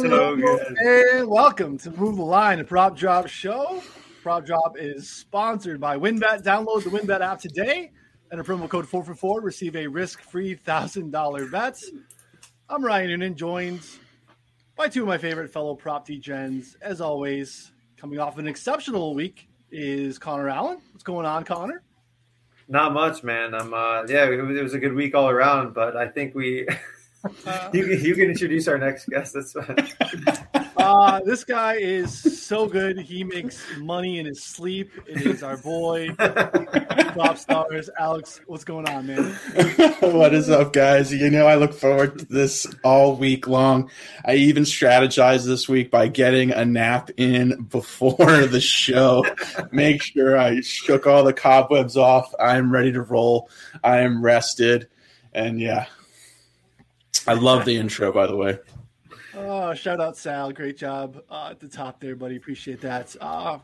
Hello and welcome to Move the Line, a prop drop show. Prop drop is sponsored by WinBet. Download the WinBet app today and a promo code 444 receive a risk-free $1,000 bet. I'm Ryan Noonan, joined by two of my favorite fellow prop degens. As always, coming off an exceptional week is Connor Allen. What's going on, Connor? Not much, man. I'm uh yeah, it was, it was a good week all around, but I think we you, you can introduce our next guest. That's fine. Uh, this guy is so good. He makes money in his sleep. It is our boy, Prop Stars. Alex, what's going on, man? what is up, guys? You know, I look forward to this all week long. I even strategized this week by getting a nap in before the show. Make sure I shook all the cobwebs off. I'm ready to roll. I am rested. And yeah, I love the intro, by the way. Oh, shout out Sal. Great job uh, at the top there, buddy. Appreciate that. Uh,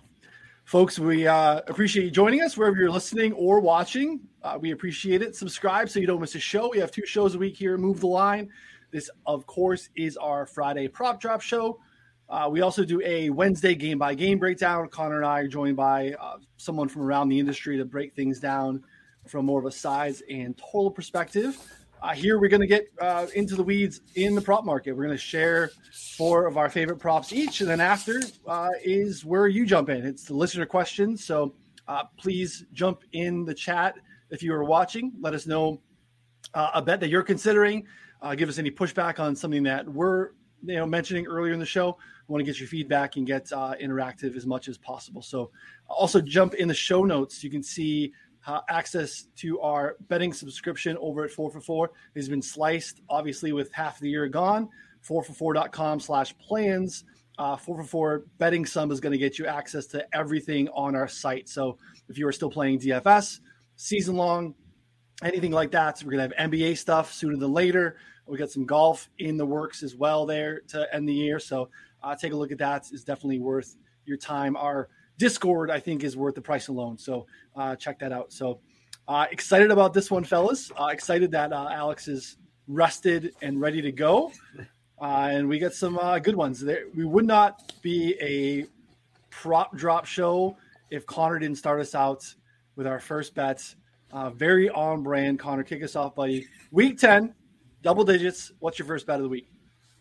folks, we uh, appreciate you joining us wherever you're listening or watching. Uh, we appreciate it. Subscribe so you don't miss a show. We have two shows a week here. Move the line. This, of course, is our Friday prop drop show. Uh, we also do a Wednesday game by game breakdown. Connor and I are joined by uh, someone from around the industry to break things down from more of a size and total perspective. Uh, here we're going to get uh, into the weeds in the prop market. We're going to share four of our favorite props each, and then after uh, is where you jump in. It's the listener questions, so uh, please jump in the chat if you are watching. Let us know uh, a bet that you're considering. Uh, give us any pushback on something that we're you know mentioning earlier in the show. We want to get your feedback and get interactive as much as possible. So also jump in the show notes. You can see uh, access to our betting subscription over at 4 for 4 has been sliced, obviously, with half the year gone. 4for4.com slash plans. Uh, 4 for 4 betting sum is going to get you access to everything on our site. So if you are still playing DFS, season long, anything like that, so we're going to have NBA stuff sooner than later. We got some golf in the works as well there to end the year. So uh, take a look at that. It's definitely worth your time. Our Discord, I think, is worth the price alone. So uh, check that out. So uh, excited about this one, fellas. Uh, excited that uh, Alex is rested and ready to go. Uh, and we get some uh, good ones. There, we would not be a prop drop show if Connor didn't start us out with our first bets. very on brand. Connor, kick us off, buddy. Week 10, double digits. What's your first bet of the week?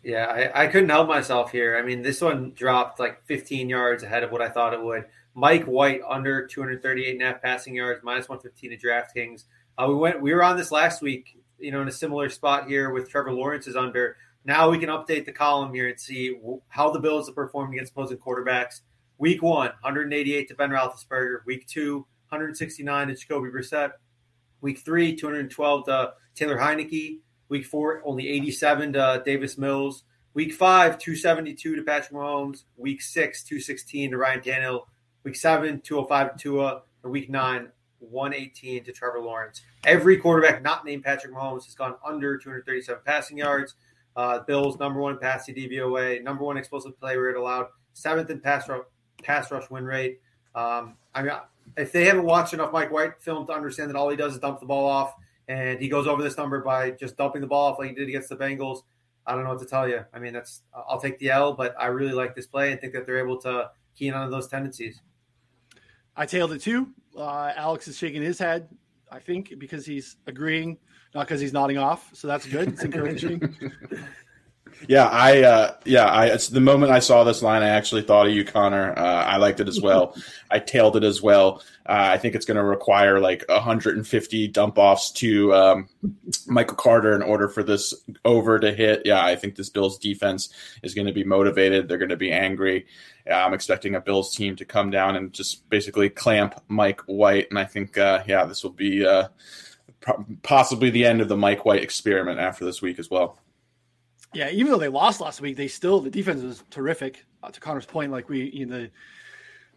Yeah, I, I couldn't help myself here. I mean, this one dropped like 15 yards ahead of what I thought it would. Mike White under 238 and a half passing yards, minus 115 to DraftKings. Uh, we went, we were on this last week, you know, in a similar spot here with Trevor Lawrence is under. Now we can update the column here and see how the Bills have performed against opposing quarterbacks. Week one, 188 to Ben Roethlisberger. Week two, 169 to Jacoby Brissett. Week three, 212 to Taylor Heinicke. Week four, only 87 to Davis Mills. Week five, 272 to Patrick Mahomes. Week six, 216 to Ryan Tannehill. Week seven, 205 to Tua. Or week nine, 118 to Trevor Lawrence. Every quarterback not named Patrick Mahomes has gone under 237 passing yards. Uh, Bills number one pass DVOA, number one explosive play rate allowed, seventh in pass rush, pass rush win rate. Um, I mean, if they haven't watched enough Mike White film to understand that all he does is dump the ball off, and he goes over this number by just dumping the ball off like he did against the Bengals. I don't know what to tell you. I mean, that's I'll take the L, but I really like this play and think that they're able to key in on those tendencies. I tailed it too. Uh, Alex is shaking his head, I think, because he's agreeing, not because he's nodding off. So that's good. It's encouraging. Yeah, I uh, yeah, I it's the moment I saw this line, I actually thought of you, Connor. Uh, I liked it as well. I tailed it as well. Uh, I think it's going to require like 150 dump offs to um, Michael Carter in order for this over to hit. Yeah, I think this Bills defense is going to be motivated. They're going to be angry. Yeah, I'm expecting a Bills team to come down and just basically clamp Mike White, and I think uh, yeah, this will be uh, possibly the end of the Mike White experiment after this week as well. Yeah, even though they lost last week, they still the defense was terrific. Uh, to Connor's point, like we you know, the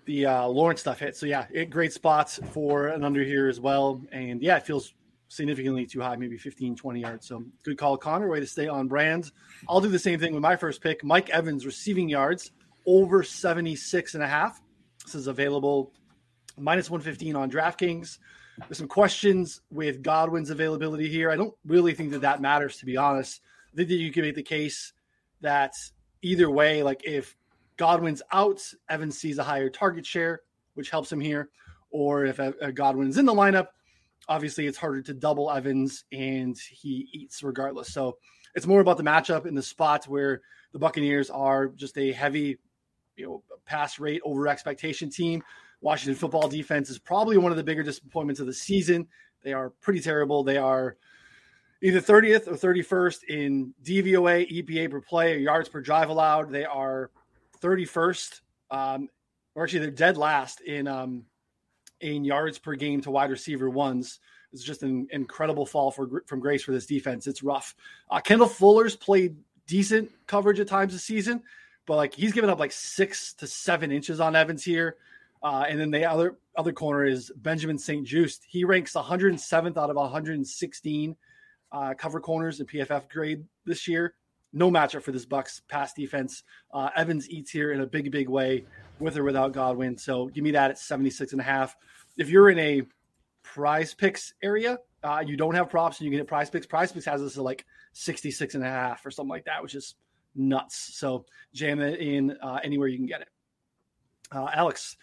the uh, Lawrence stuff hit. So yeah, it, great spots for an under here as well. And yeah, it feels significantly too high, maybe 15, 20 yards. So good call, Connor. Way to stay on brand. I'll do the same thing with my first pick. Mike Evans receiving yards over 76 and a half. This is available minus 115 on DraftKings. There's some questions with Godwin's availability here. I don't really think that that matters, to be honest think that you can make the case that either way, like if Godwin's out, Evans sees a higher target share, which helps him here. Or if uh, Godwin's in the lineup, obviously it's harder to double Evans and he eats regardless. So it's more about the matchup in the spots where the Buccaneers are just a heavy, you know, pass rate over expectation team. Washington football defense is probably one of the bigger disappointments of the season. They are pretty terrible. They are either 30th or 31st in DVOA, EPA per play, or yards per drive allowed. They are 31st, um, or actually they're dead last in um, in yards per game to wide receiver ones. It's just an incredible fall for from grace for this defense. It's rough. Uh, Kendall Fuller's played decent coverage at times this season, but like he's given up like six to seven inches on Evans here. Uh, and then the other other corner is Benjamin St-Juste. He ranks 107th out of 116 uh, cover corners in PFF grade this year. No matchup for this Bucks pass defense. Uh, Evans eats here in a big, big way with or without Godwin. So give me that at 76 and a half. If you're in a prize picks area, uh, you don't have props and you can hit prize picks. Prize picks has this at like 66 and a half or something like that, which is nuts. So jam it in uh, anywhere you can get it. Uh, Alex,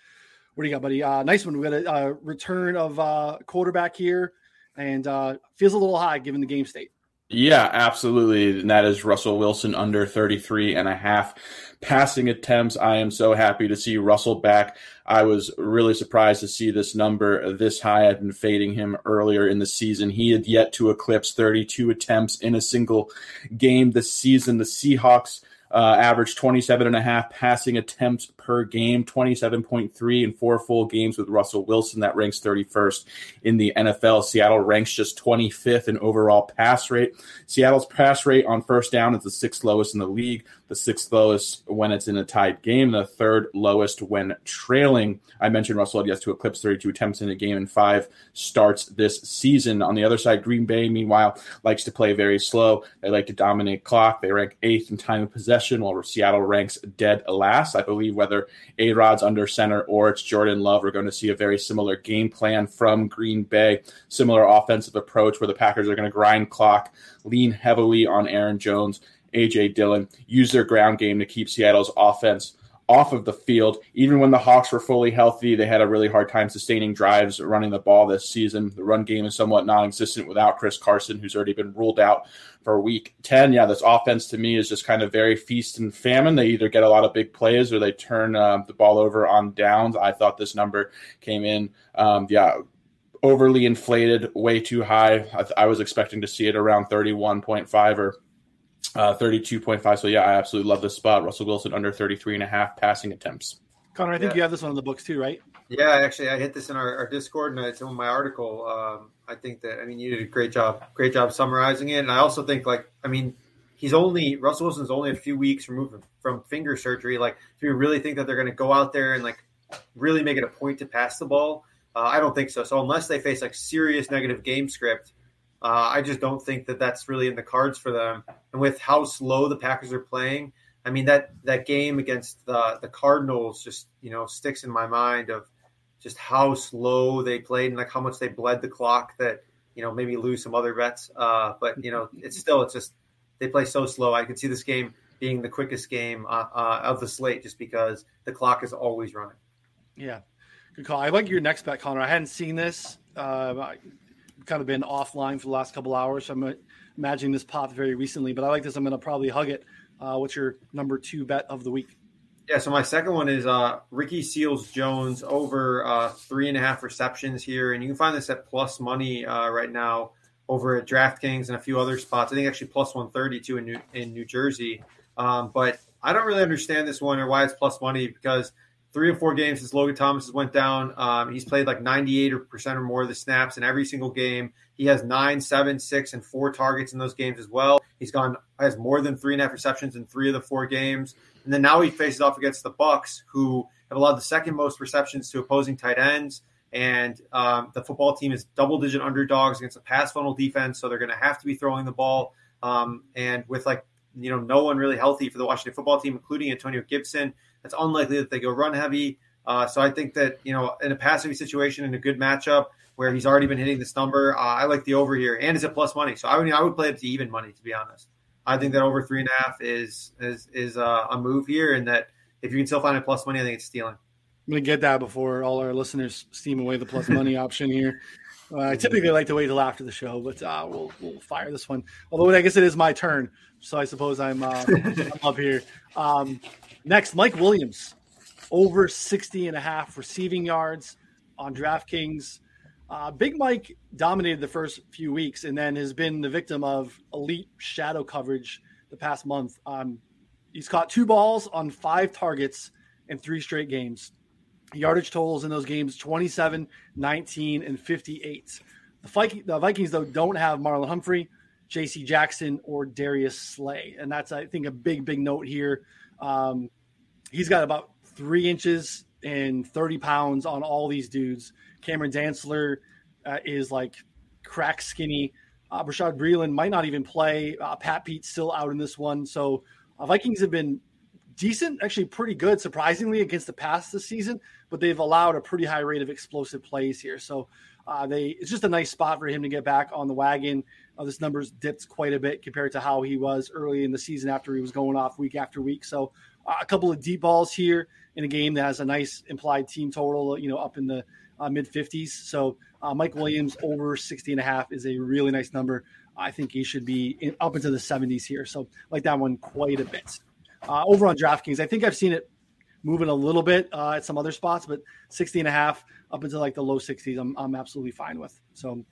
what do you got, buddy? Uh, nice one. We got a, return of uh, quarterback here and uh, feels a little high given the game state. Yeah, absolutely. And that is Russell Wilson under 33 and a half passing attempts. I am so happy to see Russell back. I was really surprised to see this number this high. I've been fading him earlier in the season. He had yet to eclipse 32 attempts in a single game this season. The Seahawks uh, averaged 27 and a half passing attempts per game, 27.3 in four full games with Russell Wilson. That ranks 31st in the NFL. Seattle ranks just 25th in overall pass rate. Seattle's pass rate on first down is the sixth lowest in the league the sixth lowest when it's in a tied game, the third lowest when trailing. I mentioned Russell had yet to eclipse 32 attempts in a game and five starts this season. On the other side, Green Bay, meanwhile, likes to play very slow. They like to dominate clock. They rank eighth in time of possession, while Seattle ranks dead last. I believe whether A Rod's under center or it's Jordan Love, we're going to see a very similar game plan from Green Bay, similar offensive approach where the Packers are going to grind clock, lean heavily on Aaron Jones AJ Dillon use their ground game to keep Seattle's offense off of the field. Even when the Hawks were fully healthy, they had a really hard time sustaining drives running the ball this season. The run game is somewhat non existent without Chris Carson, who's already been ruled out for week 10. Yeah, this offense to me is just kind of very feast and famine. They either get a lot of big plays or they turn uh, the ball over on downs. I thought this number came in, um, yeah, overly inflated, way too high. I, I was expecting to see it around 31.5 or uh, 32.5. So, yeah, I absolutely love this spot. Russell Wilson under 33 and a half passing attempts. Connor, I think yeah. you have this one in the books too, right? Yeah, actually, I hit this in our, our Discord and it's in my article. Um, I think that, I mean, you did a great job, great job summarizing it. And I also think, like, I mean, he's only, Russell Wilson's only a few weeks removed from finger surgery. Like, do you really think that they're going to go out there and, like, really make it a point to pass the ball? Uh, I don't think so. So, unless they face, like, serious negative game script, uh, I just don't think that that's really in the cards for them. And with how slow the Packers are playing, I mean that that game against the the Cardinals just you know sticks in my mind of just how slow they played and like how much they bled the clock that you know maybe lose some other bets. Uh, but you know it's still it's just they play so slow. I could see this game being the quickest game uh, uh, of the slate just because the clock is always running. Yeah, good call. I like your next bet, Connor. I hadn't seen this. Uh, kind of been offline for the last couple hours. So I'm imagining this popped very recently, but I like this. I'm going to probably hug it. Uh, what's your number two bet of the week? Yeah, so my second one is uh, Ricky Seals Jones over uh, three and a half receptions here, and you can find this at plus money uh, right now over at DraftKings and a few other spots. I think actually plus one thirty two in New in New Jersey. Um, but I don't really understand this one or why it's plus money because three or four games since Logan Thomas has went down. Um, he's played like 98% or more of the snaps in every single game. He has nine, seven, six, and four targets in those games as well. He's gone has more than three and a half receptions in three of the four games. And then now he faces off against the Bucks, who have allowed the second most receptions to opposing tight ends. And um, the football team is double digit underdogs against a pass funnel defense, so they're going to have to be throwing the ball. Um, and with like you know no one really healthy for the Washington football team, including Antonio Gibson, it's unlikely that they go run heavy. Uh, so I think that you know in a pass situation in a good matchup where he's already been hitting this number, uh, I like the over here and it's a plus money. So I would I would play it to even money to be honest. I think that over three and a half is is is uh, a move here, and that if you can still find a plus money, I think it's stealing. I'm gonna get that before all our listeners steam away the plus money option here. Uh, I typically like to wait till after the show, but uh, we'll we'll fire this one. Although I guess it is my turn, so I suppose I'm, uh, I'm up here. Um, next, Mike Williams, over 60 and a half receiving yards on DraftKings. Uh, Big Mike dominated the first few weeks and then has been the victim of elite shadow coverage the past month. Um, he's caught two balls on five targets in three straight games. Yardage totals in those games 27, 19, and 58. The, Vikings, the Vikings, though, don't have Marlon Humphrey, J.C. Jackson, or Darius Slay. And that's, I think, a big, big note here. Um, he's got about three inches and 30 pounds on all these dudes. Cameron Dantzler uh, is like crack skinny. Uh, Bashaud Breeland might not even play. Uh, Pat Pete's still out in this one. So uh, Vikings have been decent, actually pretty good, surprisingly against the pass this season. But they've allowed a pretty high rate of explosive plays here. So uh, they it's just a nice spot for him to get back on the wagon. Uh, this number's dipped quite a bit compared to how he was early in the season after he was going off week after week. So uh, a couple of deep balls here in a game that has a nice implied team total, you know, up in the uh, mid 50s. So uh, Mike Williams over 60 and a half is a really nice number. I think he should be in, up into the 70s here. So like that one quite a bit. Uh, over on DraftKings, I think I've seen it moving a little bit uh, at some other spots, but 60 and a half up into like the low 60s, I'm, I'm absolutely fine with. So,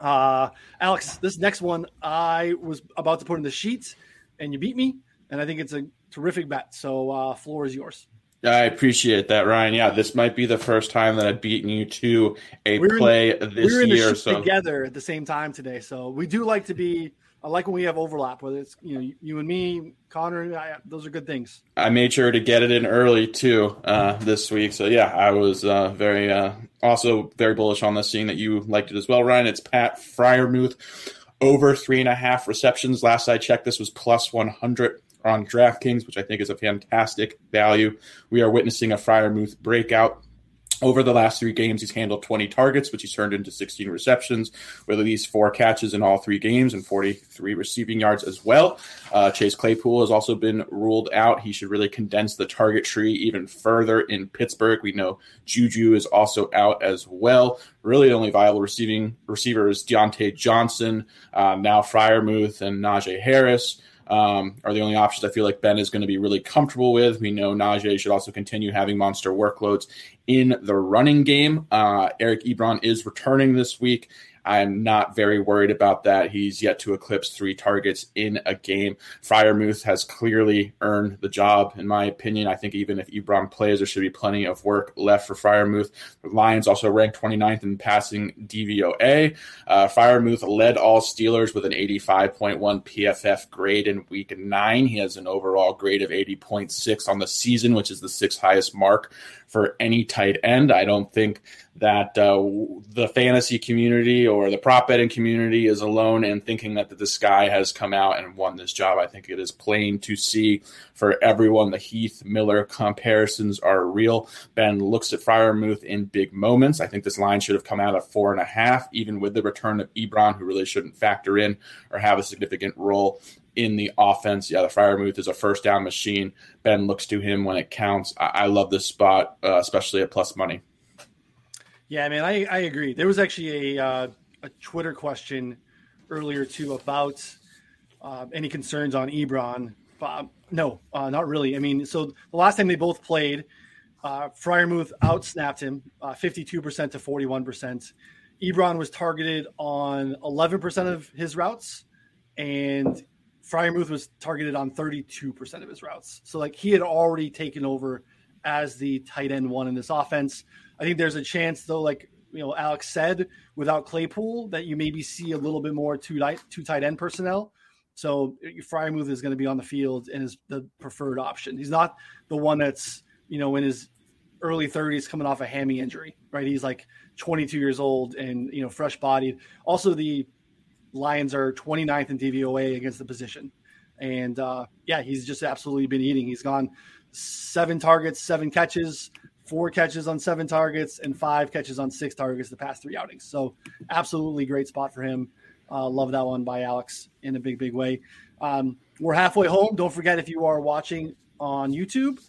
uh, Alex, this next one I was about to put in the sheets and you beat me. And I think it's a terrific bet. So, uh, floor is yours. I appreciate that, Ryan. Yeah, this might be the first time that I've beaten you to a we play in, this we year. so together at the same time today, so we do like to be. I like when we have overlap, whether it's you know you and me, Connor. I, those are good things. I made sure to get it in early too uh, this week, so yeah, I was uh, very uh, also very bullish on this. Seeing that you liked it as well, Ryan. It's Pat Freiermuth over three and a half receptions. Last I checked, this was plus one hundred on DraftKings, which I think is a fantastic value. We are witnessing a Freiermuth breakout. Over the last three games, he's handled 20 targets, which he's turned into 16 receptions, with at least four catches in all three games and 43 receiving yards as well. Uh, Chase Claypool has also been ruled out. He should really condense the target tree even further in Pittsburgh. We know Juju is also out as well. Really, the only viable receiving receiver is Diontae Johnson, uh, now Freiermuth and Najee Harris um, are the only options I feel like Ben is going to be really comfortable with. We know Najee should also continue having monster workloads in the running game. Uh, Eric Ebron is returning this week. I'm not very worried about that. He's yet to eclipse three targets in a game. Freiermuth has clearly earned the job, in my opinion. I think even if Ebron plays, there should be plenty of work left for Freiermuth. The Lions also ranked 29th in passing DVOA. Uh, Freiermuth led all Steelers with an 85.1 PFF grade in week nine. He has an overall grade of 80.6 on the season, which is the sixth highest mark for any tight end. I don't think that uh, the fantasy community or the prop betting community is alone in thinking that this guy has come out and won this job. I think it is plain to see for everyone the Heath Miller comparisons are real. Ben looks at Freiermuth in big moments. I think this line should have come out at four and a half, even with the return of Ebron, who really shouldn't factor in or have a significant role in the offense. Yeah, the Freiermuth is a first down machine. Ben looks to him when it counts. I, I love this spot, uh, especially at plus money. Yeah, man, I, I agree. There was actually a uh, a Twitter question earlier too about uh, any concerns on Ebron. Uh, no, uh, not really. I mean, so the last time they both played, uh, Freiermuth outsnapped him uh, 52% to 41%. Ebron was targeted on 11% of his routes, and Freiermuth was targeted on 32% of his routes. So, like, he had already taken over as the tight end one in this offense. I think there's a chance, though, like you know Alex said, without Claypool, that you maybe see a little bit more two tight two tight end personnel. So Freiermuth is going to be on the field and is the preferred option. He's not the one that's you know in his early 30s coming off a hammy injury, right? He's like 22 years old and you know fresh bodied. Also, the Lions are 29th in DVOA against the position, and uh, yeah, he's just absolutely been eating. He's gone seven targets, seven catches, four catches on seven targets, and five catches on six targets the past three outings. So, absolutely great spot for him. Uh, love that one by Alex in a big, big way. Um, we're halfway home. Don't forget if you are watching on YouTube,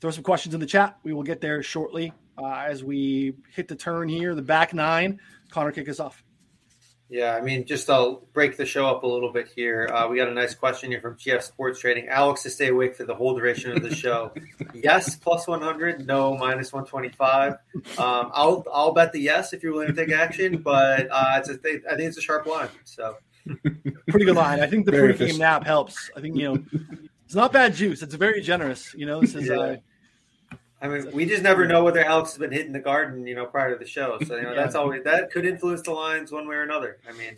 throw some questions in the chat. We will get there shortly uh, as we hit the turn here. The back nine. Connor, kick us off. Yeah, I mean, just I'll break the show up a little bit here. Uh, we got a nice question here from GF Sports Trading. Alex to stay awake for the whole duration of the show. yes, plus 100. No, minus 125. Um, I'll I'll bet the yes if you're willing to take action, but uh, it's a th- I think it's a sharp line. So pretty good line. I think the pregame nap helps. I think you know it's not bad juice. It's very generous. You know, this is. Yeah. Uh, I mean, we just never know whether Alex has been hitting the garden, you know, prior to the show. So you know, yeah. that's always that could influence the lines one way or another. I mean,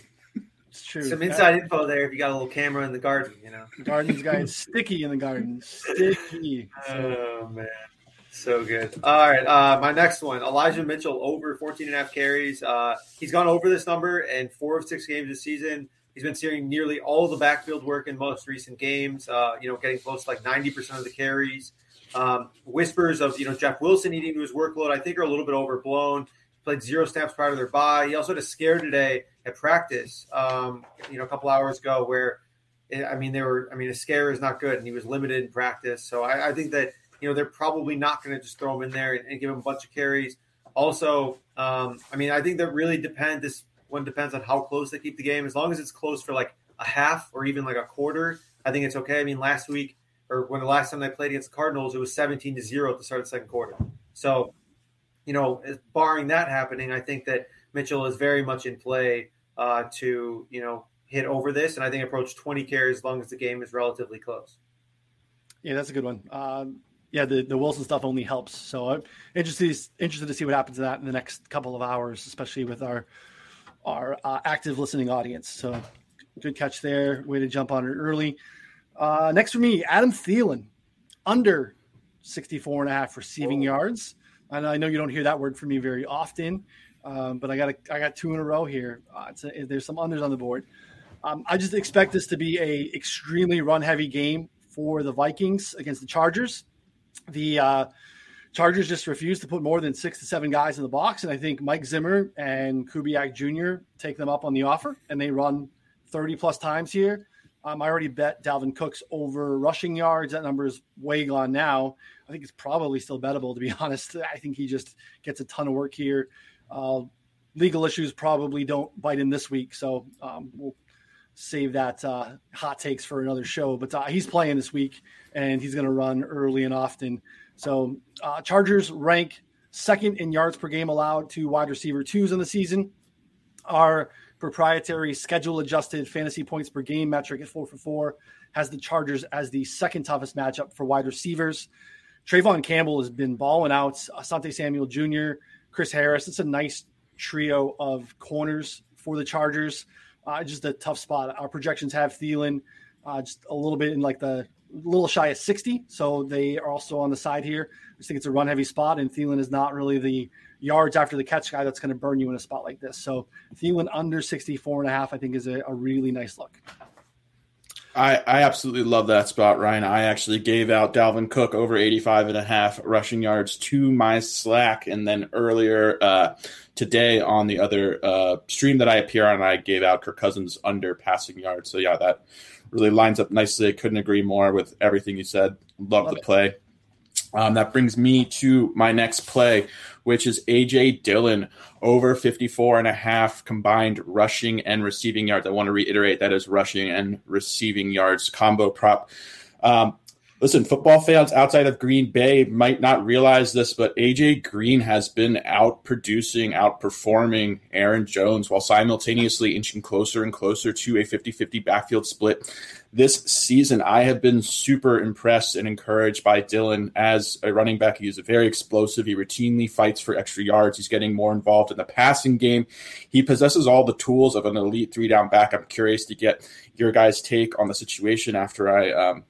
it's true. Some inside yeah. info there if you got a little camera in the garden, you know. The garden's got sticky in the garden. Sticky. Oh man. So good. All right. Uh, my next one, Elijah Mitchell over 14 and a half carries. Uh, he's gone over this number in four of six games this season. He's been seeing nearly all the backfield work in most recent games, uh, you know, getting close to like 90% of the carries. Um, whispers of you know Jeff Wilson eating to his workload, I think, are a little bit overblown. He played zero snaps prior to their bye. He also had a scare today at practice, um, you know, a couple hours ago, where it, I mean, they were. I mean, a scare is not good, and he was limited in practice. So I, I think that you know they're probably not going to just throw him in there and, and, give him a bunch of carries. Also, um, I mean, I think that really depends. This one depends on how close they keep the game. As long as it's close for like a half or even like a quarter, I think it's okay. I mean, last week or when the last time they played against the Cardinals, it was 17 to 0 at the start of the second quarter. So, you know, barring that happening, I think that Mitchell is very much in play uh, to, you know, hit over this. And I think approach 20 carries as long as the game is relatively close. Yeah, that's a good one. Um, yeah, the, the Wilson stuff only helps. So I'm interested, interested to see what happens to that in the next couple of hours, especially with our our uh, active listening audience. So good catch there. Way to jump on it early. Uh, next for me, Adam Thielen, under 64 and a half receiving Whoa. yards. And I know you don't hear that word from me very often, um, but I got a, I got two in a row here. Uh, a, there's some unders on the board. Um, I just expect this to be a extremely run heavy game for the Vikings against the Chargers. The uh, Chargers just refuse to put more than six to seven guys in the box, and I think Mike Zimmer and Kubiak Jr. take them up on the offer, and they run 30 plus times here. Um, I already bet Dalvin Cook's over rushing yards. That number is way gone now. I think it's probably still bettable, to be honest. I think he just gets a ton of work here. Uh, legal issues probably don't bite in this week, so um, we'll save that uh, hot takes for another show. But uh, he's playing this week, and he's going to run early and often. So uh, Chargers rank second in yards per game allowed to wide receiver twos in the season. Our proprietary schedule adjusted fantasy points per game metric at four for four has the Chargers as the second toughest matchup for wide receivers. Tevaughn Campbell has been balling out. Asante Samuel Jr., Chris Harris. It's a nice trio of corners for the Chargers. Uh, just a tough spot. Our projections have Thielen uh, just a little bit in like the little shy of 60. So they are also on the side here. I just think it's a run heavy spot, and Thielen is not really the yards after the catch guy that's going to burn you in a spot like this. So Thielen under 64 and a half, I think is a, a really nice look. I, I absolutely love that spot, Ryan. I actually gave out Dalvin Cook over 85 and a half rushing yards to my Slack. And then earlier uh, today on the other uh, stream that I appear on, I gave out Kirk Cousins under passing yards. So, yeah, that really lines up nicely. I couldn't agree more with everything you said. Love, love the it. Um, that brings me to my next play, which is AJ Dillon over 54 and a half combined rushing and receiving yards. I want to reiterate that is rushing and receiving yards combo prop. Um, listen, football fans outside of Green Bay might not realize this, but AJ Green has been out producing, outperforming Aaron Jones while simultaneously inching closer and closer to a 50 50 backfield split this season, I have been super impressed and encouraged by Dillon as a running back. He's very explosive. He routinely fights for extra yards. He's getting more involved in the passing game. He possesses all the tools of an elite three down back. I'm curious to get your guys' take on the situation after I um,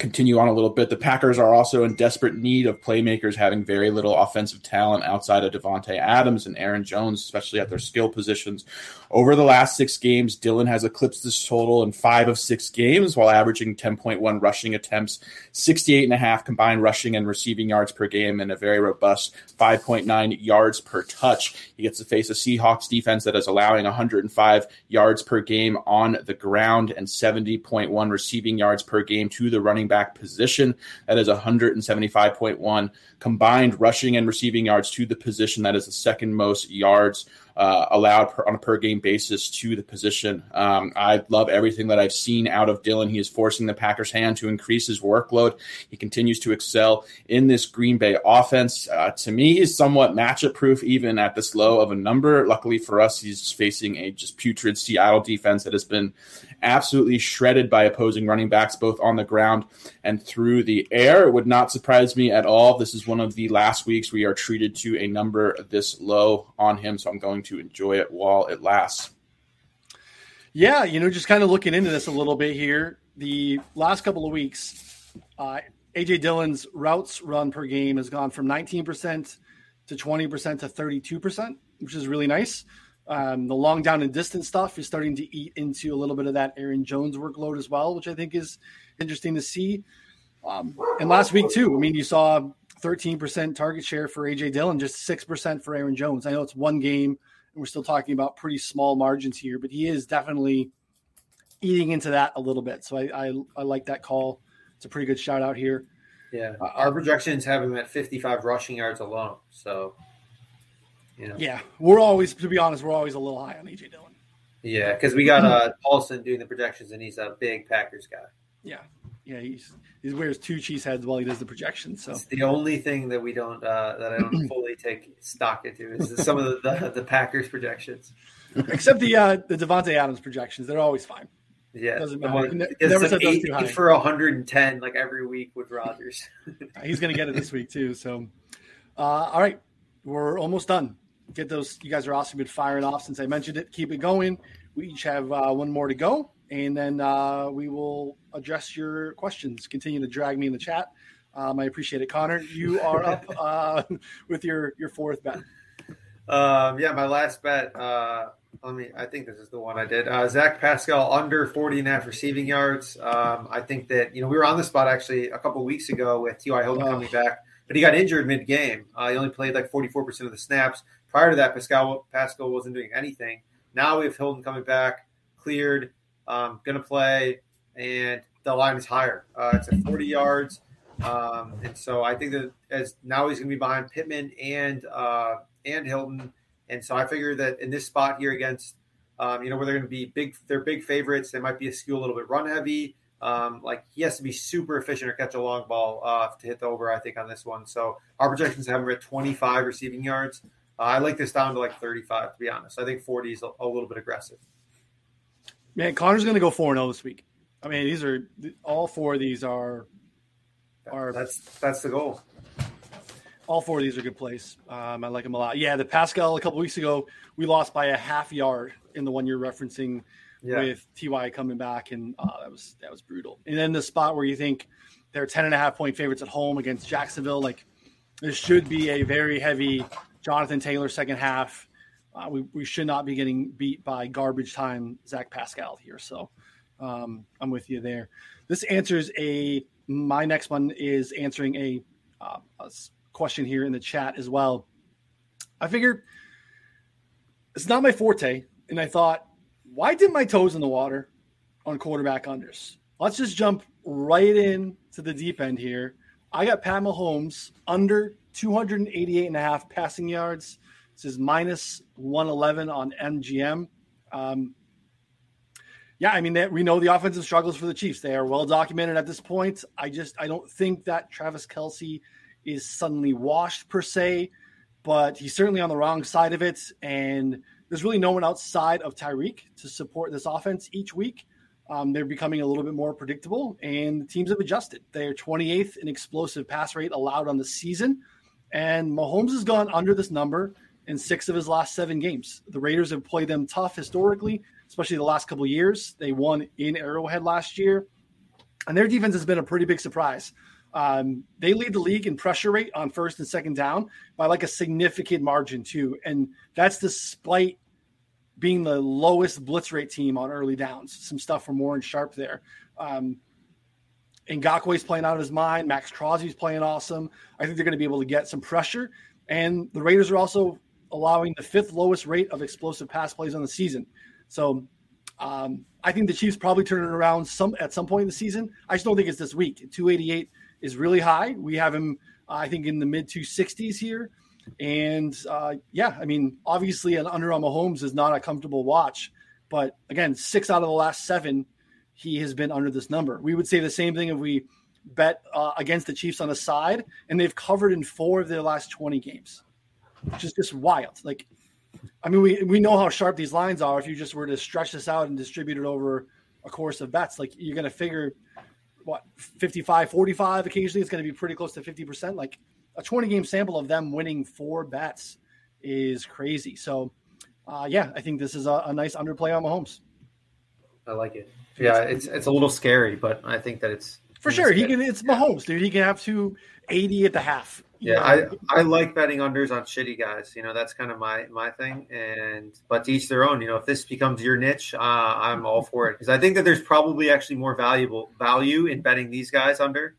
continue on a little bit, the Packers are also in desperate need of playmakers, having very little offensive talent outside of Davante Adams and Aaron Jones, especially at their skill positions. Over the last six games, Dillon has eclipsed this total in five of six games while averaging 10.1 rushing attempts, 68 and a half combined rushing and receiving yards per game, and a very robust 5.9 yards per touch. He gets to face a Seahawks defense that is allowing 105 yards per game on the ground and 70.1 receiving yards per game to the running back position. That is 175.1 combined rushing and receiving yards to the position. That is the second most yards uh, allowed per, on a per game basis to the position. Um, I love everything that I've seen out of Dillon. He is forcing the Packers' hand to increase his workload. He continues to excel in this Green Bay offense. Uh, to me, he's somewhat matchup proof, even at this low of a number. Luckily for us, he's facing a just putrid Seattle defense that has been absolutely shredded by opposing running backs, both on the ground and through the air. It would not surprise me at all. This is one of the last weeks we are treated to a number this low on him, so I'm going to enjoy it while it lasts. Yeah, you know, just kind of looking into this a little bit here. The last couple of weeks, uh, AJ Dillon's routes run per game has gone from 19% to 20% to 32%, which is really nice. Um, the long down and distance stuff is starting to eat into a little bit of that Aaron Jones workload as well, which I think is interesting to see. Um, and last week too, I mean, you saw 13% target share for AJ Dillon, just 6% for Aaron Jones. I know it's one game, and we're still talking about pretty small margins here, but he is definitely eating into that a little bit. So I, I, I like that call. It's a pretty good shout out here. Yeah, our projections have him at 55 rushing yards alone. So you know? Yeah, we're always, to be honest, we're always a little high on AJ Dillon. Yeah, because we got uh, Paulson doing the projections, and he's a big Packers guy. Yeah, yeah, he's he wears two cheese heads while he does the projections. So it's the only thing that we don't uh, that I don't fully take stock into is some of the, the, the Packers projections, except the uh, the Davante Adams projections. They're always fine. Yeah, doesn't matter. One, never said eight, too high. for 110 like every week with Rodgers. he's going to get it this week too. So, uh, all right, we're almost done get those. You guys are awesome. Been firing off since I mentioned it. Keep it going. We each have uh, one more to go, and then uh, we will address your questions. Continue to drag me in the chat. Um, I appreciate it, Connor. You are up uh, with your your fourth bet. Um, yeah, my last bet. Uh, let me. I think this is the one I did. Uh, Zach Pascal under 40 and a half receiving yards. Um, I think that you know we were on the spot actually a couple weeks ago with T.Y. Hilton oh. coming back, but he got injured mid game. Uh, he only played like 44 percent of the snaps. Prior to that, Pascal Pascal wasn't doing anything. Now we have Hilton coming back, cleared, um, going to play, and the line is higher. Uh, it's at 40 yards, um, and so I think that as now he's going to be behind Pittman and uh, and Hilton, and so I figure that in this spot here against, um, you know, where they're going to be big, they're big favorites. They might be a skew a little bit run heavy. Um, like he has to be super efficient or catch a long ball uh, to hit the over. I think on this one. So our projections have him at 25 receiving yards. Uh, I like this down to like 35, to be honest. I think 40 is a, a little bit aggressive. Man, Connor's going to go 4 0 this week. I mean, these are all four of these are are that's that's the goal. All four of these are good plays. Um, I like them a lot. Yeah, the Pascal a couple weeks ago, we lost by a half yard in the one you're referencing yeah. with Ty coming back, and uh, that was that was brutal. And then the spot where you think they're 10 and a half point favorites at home against Jacksonville, like this should be a very heavy Jonathan Taylor second half. Uh, we, we should not be getting beat by garbage time Zach Pascal here. So um, I'm with you there. This answers a my next one is answering a, uh, a question here in the chat as well. I figured it's not my forte, and I thought, why dip my toes in the water on quarterback unders? Let's just jump right in to the deep end here. I got Pat Mahomes under 288 and a half passing yards. This is minus 111 on MGM. Um, yeah, I mean, they, we know the offensive struggles for the Chiefs. They are well documented at this point. I just, I don't think that Travis Kelce is suddenly washed per se, but he's certainly on the wrong side of it. And there's really no one outside of Tyreek to support this offense each week. Um, they're becoming a little bit more predictable, and the teams have adjusted. They're 28th in explosive pass rate allowed on the season. And Mahomes has gone under this number in six of his last seven games. The Raiders have played them tough historically, especially the last couple years. They won in Arrowhead last year. and their defense has been a pretty big surprise. Um, they lead the league in pressure rate on first and second down by like a significant margin too, and that's despite being the lowest blitz rate team on early downs. Some stuff from Warren Sharp there. Um, Ngakoue's playing out of his mind. Maxx Crosby's playing awesome. I think they're going to be able to get some pressure. And the Raiders are also allowing the fifth lowest rate of explosive pass plays on the season. So um, I think the Chiefs probably turn it around some at some point in the season. I just don't think it's this week. 288 is really high. We have him, I think, in the mid 260s here. And uh, yeah, I mean, obviously, an under on Mahomes is not a comfortable watch. But again, six out of the last seven, he has been under this number. We would say the same thing if we bet uh, against the Chiefs on a side, and they've covered in four of their last 20 games, which is just wild. Like, I mean, we, we know how sharp these lines are. If you just were to stretch this out and distribute it over a course of bets, like you're going to figure what 55 45 occasionally it's going to be pretty close to 50% like a 20 game sample of them winning four bets is crazy. So, uh, yeah, I think this is a, a nice underplay on Mahomes. I like it. Yeah, it's it's a little scary, but I think that it's for sure. He can. It's Mahomes, dude. He can have two eighty at the half. Yeah, I, I like betting unders on shitty guys. You know, that's kind of my my thing. And but to each their own. You know, if this becomes your niche, uh, I'm all for it because I think that there's probably actually more valuable value in betting these guys under.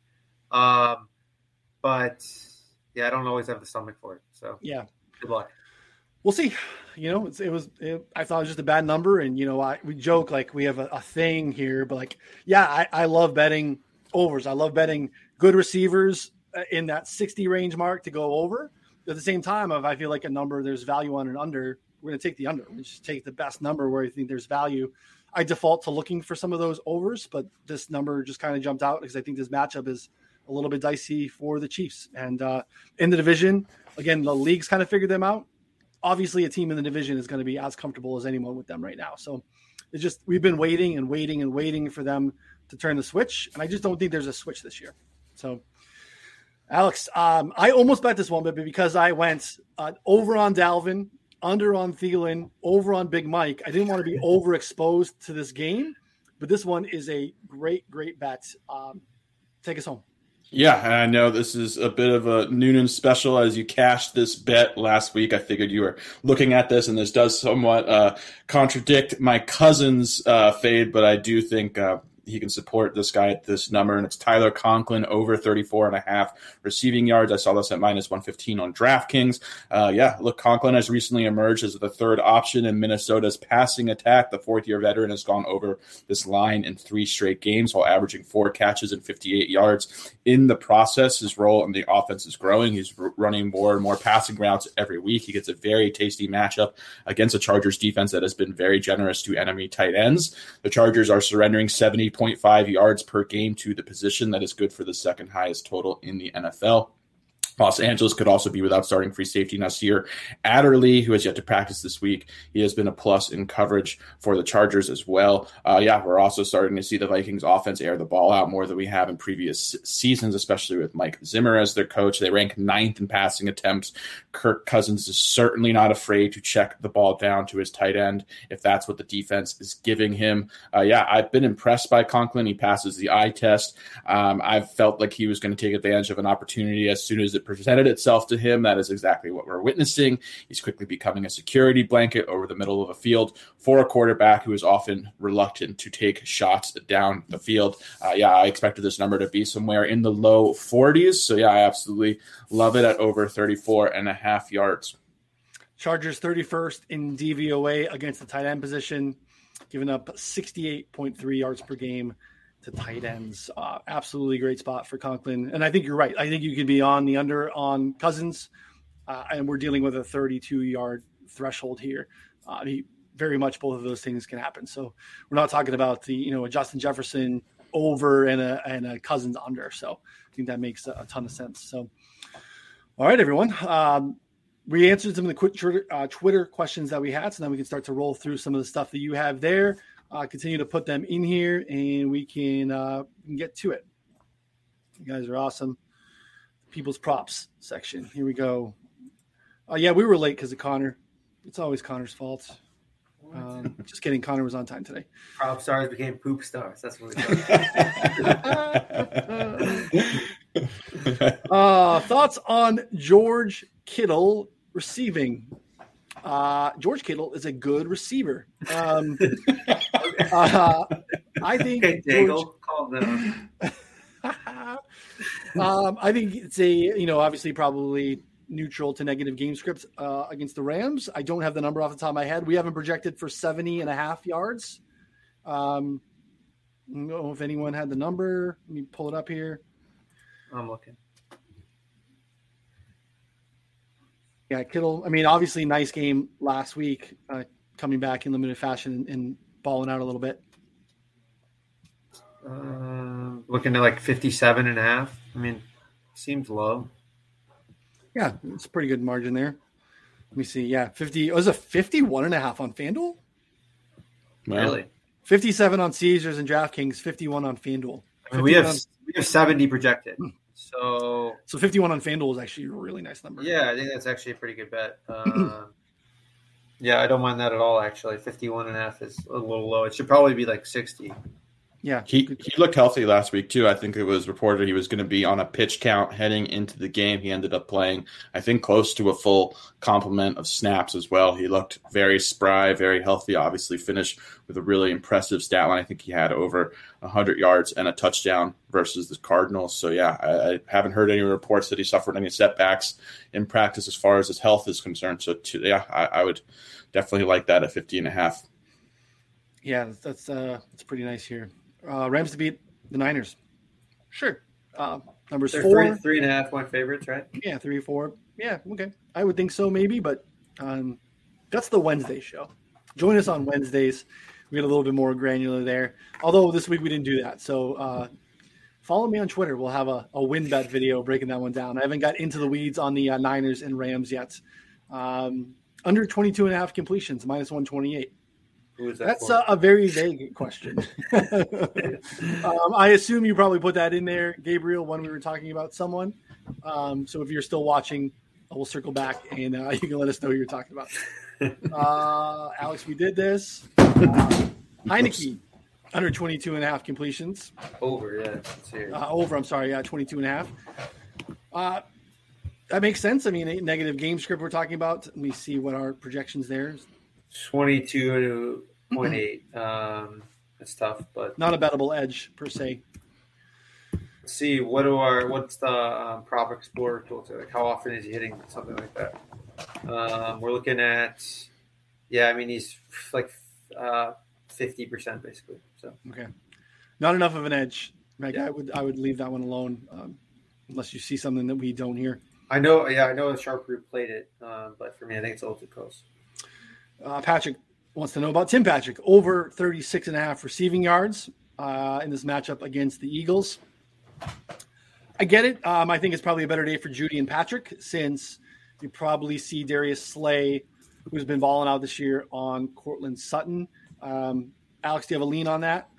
Um, but yeah, I don't always have the stomach for it. So yeah, good luck. We'll see. You know, it was. It, I thought it was just a bad number, and you know, I we joke like we have a, a thing here, but like, yeah, I, I love betting overs. I love betting good receivers uh, in that sixty range mark to go over. At the same time, if I feel like a number there's value on an under, we're going to take the under. We just take the best number where I think there's value. I default to looking for some of those overs, but this number just kind of jumped out because I think this matchup is a little bit dicey for the Chiefs. And uh, in the division, again, the league's kind of figured them out. Obviously, a team in the division is going to be as comfortable as anyone with them right now. So it's just we've been waiting and waiting and waiting for them to turn the switch, and I just don't think there's a switch this year. So. Alex, um, I almost bet this one, but because I went uh, over on Dalvin, under on Thielen, over on Big Mike, I didn't want to be overexposed to this game. But this one is a great, great bet. Um, take us home. Yeah, and I know this is a bit of a Noonan special as you cashed this bet last week. I figured you were looking at this, and this does somewhat uh, contradict my Cousins uh, fade, but I do think uh, he can support this guy at this number, and it's Tyler Conklin over 34 and a half receiving yards. I saw this at minus 115 on DraftKings. Uh, yeah, look, Conklin has recently emerged as the third option in Minnesota's passing attack. The fourth year veteran has gone over this line in three straight games while averaging four catches and 58 yards. In the process, his role in the offense is growing. He's running more and more passing routes every week. He gets a very tasty matchup against a Chargers defense that has been very generous to enemy tight ends. The Chargers are surrendering 70 0.5 yards per game to the position. That is good for the second highest total in the NFL. Los Angeles could also be without starting free safety Nasir Adderley, who has yet to practice this week. He has been a plus in coverage for the Chargers as well. Uh, yeah, we're also starting to see the Vikings offense air the ball out more than we have in previous seasons, especially with Mike Zimmer as their coach. They rank ninth in passing attempts. Kirk Cousins is certainly not afraid to check the ball down to his tight end if that's what the defense is giving him. Uh, yeah, I've been impressed by Conklin. He passes the eye test. Um, I've felt like he was going to take advantage of an opportunity as soon as it presented itself to him. That is exactly what we're witnessing. He's quickly becoming a security blanket over the middle of a field for a quarterback who is often reluctant to take shots down the field. Uh, yeah, I expected this number to be somewhere in the low 40s. So, yeah, I absolutely love it at over 34 and a half yards. Chargers 31st in DVOA against the tight end position, giving up 68.3 yards per game to tight ends. Uh, absolutely great spot for Conklin. And I think you're right. I think you could be on the under on Cousins, uh, and we're dealing with a 32 yard threshold here. Uh, he, very much both of those things can happen. So we're not talking about the you know a Justin Jefferson over and a and a Cousins under. So I think that makes a, a ton of sense. So all right, everyone. Um, we answered some of the Twitter, uh, Twitter questions that we had, so now we can start to roll through some of the stuff that you have there uh, continue to put them in here and we can, uh, we can get to it. You guys are awesome. People's props section. Here we go. Uh, yeah, we were late because of Connor. It's always Connor's fault. Um, just kidding. Connor was on time today. Prop stars became poop stars. That's what we thought. uh, thoughts on George Kittle receiving? Uh, George Kittle is a good receiver. Um, uh, I think. okay, Daigle, calm down. um, I think it's a you know obviously probably neutral to negative game script uh, against the Rams. I don't have the number off the top of my head. We haven't projected for 70 and a half yards. Um, I don't know if anyone had the number. Let me pull it up here. I'm looking. Yeah, Kittle. I mean, obviously, nice game last week, uh, coming back in limited fashion and, and balling out a little bit. Uh, looking at like 57 and a half. I mean, seems low. Yeah, it's a pretty good margin there. Let me see. Yeah, 50. It was a 51 and a half on FanDuel. Well, Really? 57 on Caesars and DraftKings, 51 on FanDuel. I mean, we have 51 we have 70 projected. So So 51 on FanDuel is actually a really nice number. yeah, I think that's actually a pretty good bet. Uh, yeah, I don't mind that at all. Actually, 51 and a half is a little low. It should probably be like 60. Yeah. He he looked healthy last week too. I think it was reported he was going to be on a pitch count heading into the game. He ended up playing, I think, close to a full complement of snaps as well. He looked very spry, very healthy. Obviously, finished with a really impressive stat line. I think he had over 100 yards and a touchdown versus the Cardinals. So yeah, I, I haven't heard any reports that he suffered any setbacks in practice as far as his health is concerned. So to, yeah, I, I would definitely like that at 50 and a half. Yeah, that's that's, uh, that's pretty nice here. Uh, Rams to beat the Niners. Sure. Uh, numbers They're four. three, three and a half point favorites, right? Yeah, three four. Yeah, okay. I would think so, maybe, but um, that's the Wednesday show. Join us on Wednesdays. We get a little bit more granular there. Although this week we didn't do that. So uh, follow me on Twitter. We'll have a, a win bet video breaking that one down. I haven't got into the weeds on the uh, Niners and Rams yet. Um, under 22 and a half completions, minus 128. Who is that? That's a, a very vague question. um, I assume you probably put that in there, Gabriel, when we were talking about someone. Um, so if you're still watching, we'll circle back and uh, you can let us know who you're talking about. Uh, Alex, we did this. Uh, Heinicke, under 22 and a half completions. over. Yeah. Uh, over, I'm sorry, yeah, 22 and a half. Uh, that makes sense. I mean, a negative game script we're talking about. Let me see what our projections there. 22.8. Um, it's tough, but Not a bettable edge per se. let's see what do our what's the um, prop explorer tool say? Like how often is he hitting something like that? Um, we're looking at yeah, I mean he's like uh, fifty percent basically. So Okay, not enough of an edge. Meg, I would I would leave that one alone um, unless you see something that we don't hear. I know, yeah, I know the sharp group played it, um, but for me, I think it's a little too close. Uh, Patrick wants to know about Tim Patrick over 36 and a half receiving yards uh, in this matchup against the Eagles. I get it. Um, I think it's probably a better day for Jeudy and Patrick since you probably see Darius Slay, who's been balling out this year, on Courtland Sutton. Um, Alex, do you have a lean on that?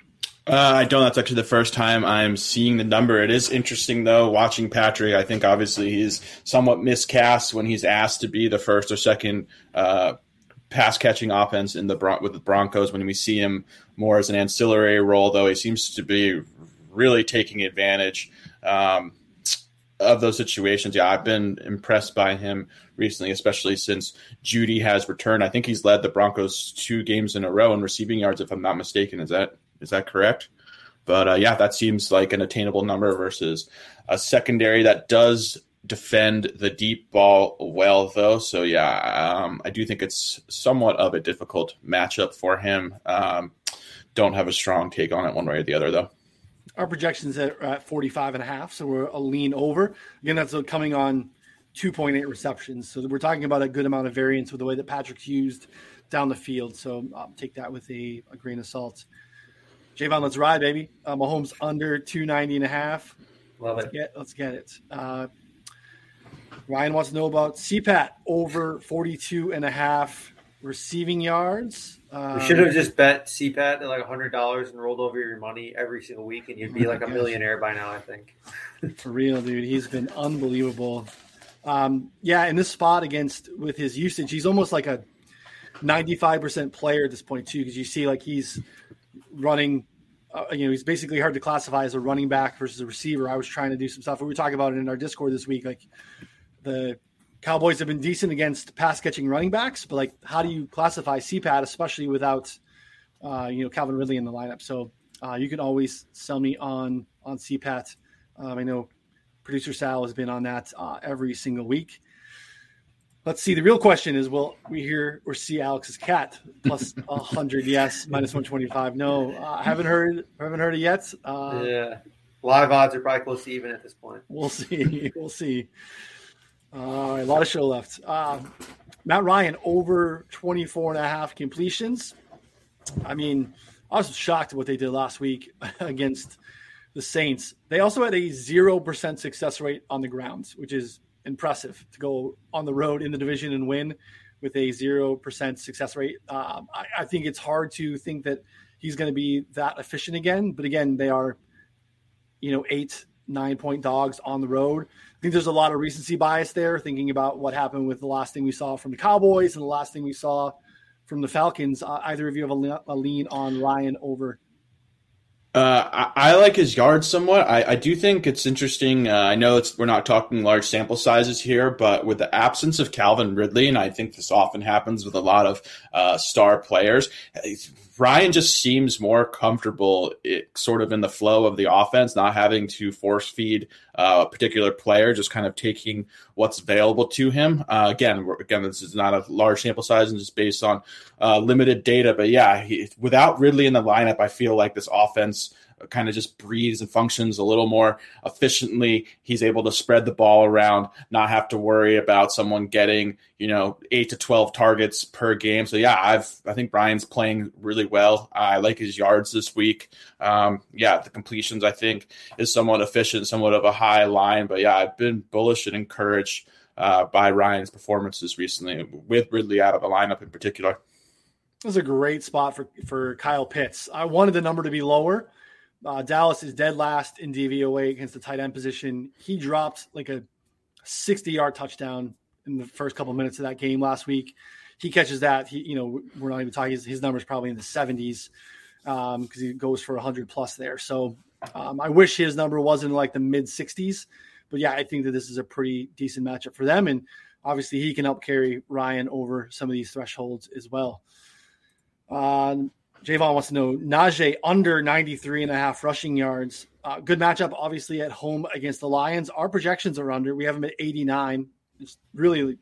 Uh, I don't. That's actually the first time I'm seeing the number. It is interesting though. Watching Patrick, I think obviously he's somewhat miscast when he's asked to be the first or second uh, pass catching offense in the Bron- with the Broncos. When we see him more as an ancillary role, though, he seems to be really taking advantage um, of those situations. Yeah, I've been impressed by him recently, especially since Jeudy has returned. I think he's led the Broncos two games in a row in receiving yards, if I'm not mistaken. Is that is that correct? But uh, yeah, that seems like an attainable number versus a secondary that does defend the deep ball well, though. So yeah, um, I do think it's somewhat of a difficult matchup for him. Um, don't have a strong take on it one way or the other, though. Our projections are at 45 and a half, so we're a lean over. Again, that's coming on 2.8 receptions. So we're talking about a good amount of variance with the way that Patrick's used down the field. So um, take that with a, a grain of salt. Javon, let's ride, baby. Uh, Mahomes under 290 and a half. Love it. Get, let's get it. Uh, Ryan wants to know about CPAT over 42 and a half receiving yards. Um, We should have just bet CPAT at like hundred dollars and rolled over your money every single week, and you'd be like a millionaire by now. I think. For real, dude. He's been unbelievable. Um, yeah, in this spot against with his usage, he's almost like a 95% player at this point too, because you see like he's running. Uh, you know, he's basically hard to classify as a running back versus a receiver. I was trying to do some stuff. We were talking about it in our Discord this week. Like the Cowboys have been decent against pass catching running backs, but like, how do you classify CPAT, especially without, uh, you know, Calvin Ridley in the lineup? So uh, you can always sell me on on CPAT. Um, I know producer Sal has been on that uh, every single week. Let's see. The real question is: Will we hear or see Alex's cat plus hundred? yes, minus one twenty five. No, uh, I haven't heard. Haven't heard it yet. Uh, yeah, live odds are probably close to even at this point. We'll see. we'll see. Uh, a lot of show left. Uh, Matt Ryan over 24 and a half completions. I mean, I was shocked at what they did last week against the Saints. They also had a 0% success rate on the ground, which is impressive to go on the road in the division and win with a 0% success rate. Um, I, I, think it's hard to think that he's going to be that efficient again. But again, they are, you know, eight, nine point dogs on the road. I think there's a lot of recency bias there, thinking about what happened with the last thing we saw from the Cowboys and the last thing we saw from the Falcons. Uh, either of you have a, lean on Ryan over uh, I, I, like his yards somewhat. I, I do think it's interesting. Uh, I know it's we're not talking large sample sizes here, but with the absence of Calvin Ridley, and I think this often happens with a lot of uh, star players, Ryan just seems more comfortable, it, sort of in the flow of the offense, not having to force feed uh, a particular player, just kind of taking what's available to him. Uh, again, again, this is not a large sample size and just based on uh, limited data, but yeah, he, without Ridley in the lineup, I feel like this offense kind of just breathes and functions a little more efficiently. He's able to spread the ball around, not have to worry about someone getting, you know, eight to 12 targets per game. So yeah, I've, I think Brian's playing really well. I like his yards this week. Um, yeah, the completions I think is somewhat efficient, somewhat of a high line, but yeah, I've been bullish and encouraged uh, by Ryan's performances recently with Ridley out of the lineup in particular. This is a great spot for, for Kyle Pitts. I wanted the number to be lower uh, Dallas is dead last in DVOA against the tight end position. He dropped like a 60 yard touchdown in the first couple minutes of that game last week. He catches that. He, you know, we're not even talking. His, his numbers probably in the 70s because um, he goes for 100 plus there. So um, I wish his number wasn't like the mid 60s, but yeah, I think that this is a pretty decent matchup for them, and obviously he can help carry Ryan over some of these thresholds as well. Um, Javon wants to know Najee under 93 and a half rushing yards. Uh, good matchup, obviously, at home against the Lions. Our projections are under. We have him at 89. It's really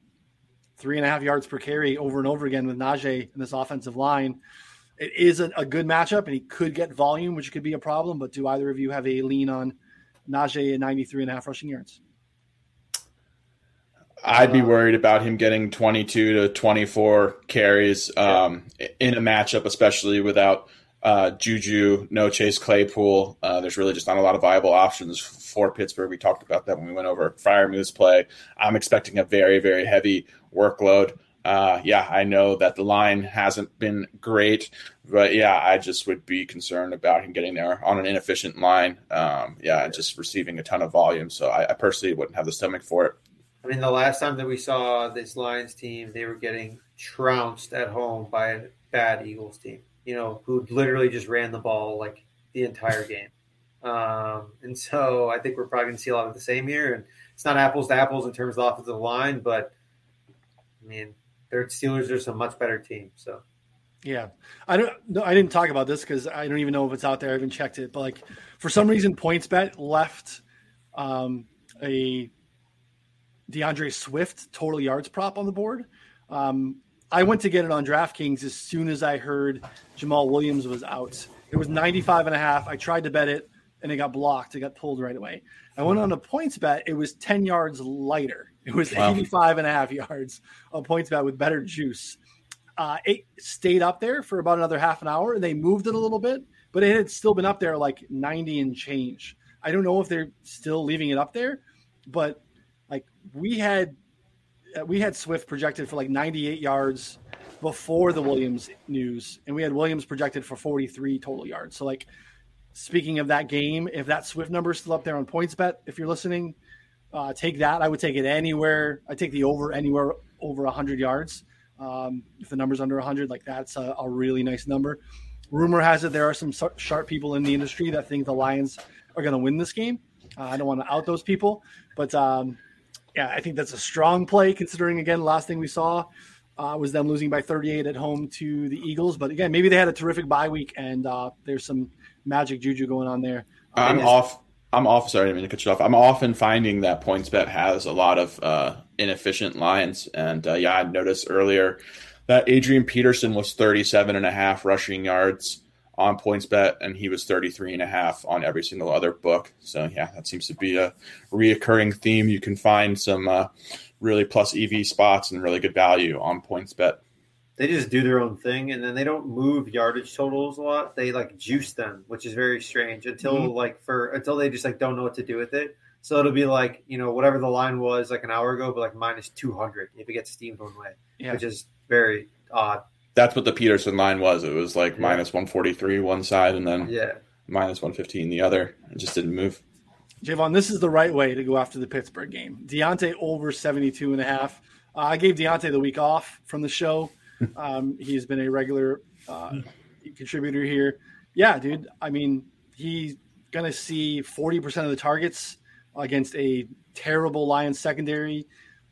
three and a half yards per carry over and over again with Najee in this offensive line. It is a, a good matchup, and he could get volume, which could be a problem. But do either of you have a lean on Najee at 93 and a half rushing yards? I'd be uh, worried about him getting 22 to 24 carries um, in a matchup, especially without uh, Juju, no Chase Claypool. Uh, there's really just not a lot of viable options for Pittsburgh. We talked about that when we went over Freiermuth's play. I'm expecting a very, very heavy workload. Uh, yeah, I know that the line hasn't been great, but yeah, I just would be concerned about him getting there on an inefficient line. Um, yeah, and just receiving a ton of volume. So I, I personally wouldn't have the stomach for it. I mean, the last time that we saw this Lions team, they were getting trounced at home by a bad Eagles team, you know, who literally just ran the ball like the entire game. Um, and so I think we're probably going to see a lot of the same here. And it's not apples to apples in terms of the offensive line, but I mean, their Steelers are some much better team. So. Yeah, I don't. No, I didn't talk about this because I don't even know if it's out there. I haven't checked it, but like for some reason, PointsBet left um, a D'Andre Swift total yards prop on the board. Um, I went to get it on DraftKings as soon as I heard Jamaal Williams was out. It was 95 and a half. I tried to bet it and it got blocked. It got pulled right away. I went on a PointsBet. It was 10 yards lighter. It was wow. 85 and a half yards on PointsBet with better juice. Uh, it stayed up there for about another half an hour and they moved it a little bit, but it had still been up there like 90 and change. I don't know if they're still leaving it up there, but we had uh, we had Swift projected for like 98 yards before the Williams news, and we had Williams projected for 43 total yards. So like speaking of that game, if that Swift number is still up there on PointsBet, if you're listening, uh, take that. I would take it anywhere. I take the over anywhere over 100 yards. Um, if the number's under 100, like that's a, a, really nice number. Rumor has it there are some sharp people in the industry that think the Lions are going to win this game. Uh, I don't want to out those people, but um, yeah, I think that's a strong play considering, again, last thing we saw uh, was them losing by 38 at home to the Eagles. But again, maybe they had a terrific bye week and uh, there's some magic juju going on there. I'm off. I'm off. Sorry, I didn't mean to cut you off. I'm often finding that PointsBet has a lot of uh, inefficient lines, and uh, yeah, I noticed earlier that Adrian Peterson was 37 and a half rushing yards on PointsBet, and he was 33 and a half on every single other book. So yeah, that seems to be a reoccurring theme. You can find some uh, really plus EV spots and really good value on PointsBet. they just do their own thing and then they don't move yardage totals a lot. They like juice them, which is very strange until mm-hmm. like for until they just like don't know what to do with it. So it'll be like, you know, whatever the line was like an hour ago, but like minus 200 if it gets steamed one way, yeah. which is very odd. That's what the Peterson line was. It was like yeah. minus 143 one side and then yeah. minus 115 the other. It just didn't move. Javon, this is the right way to go after the Pittsburgh game. Diontae over 72 and a half. Uh, I gave Diontae the week off from the show. Um, he's been a regular uh, contributor here. Yeah, dude. I mean, he's going to see 40% of the targets against a terrible Lions secondary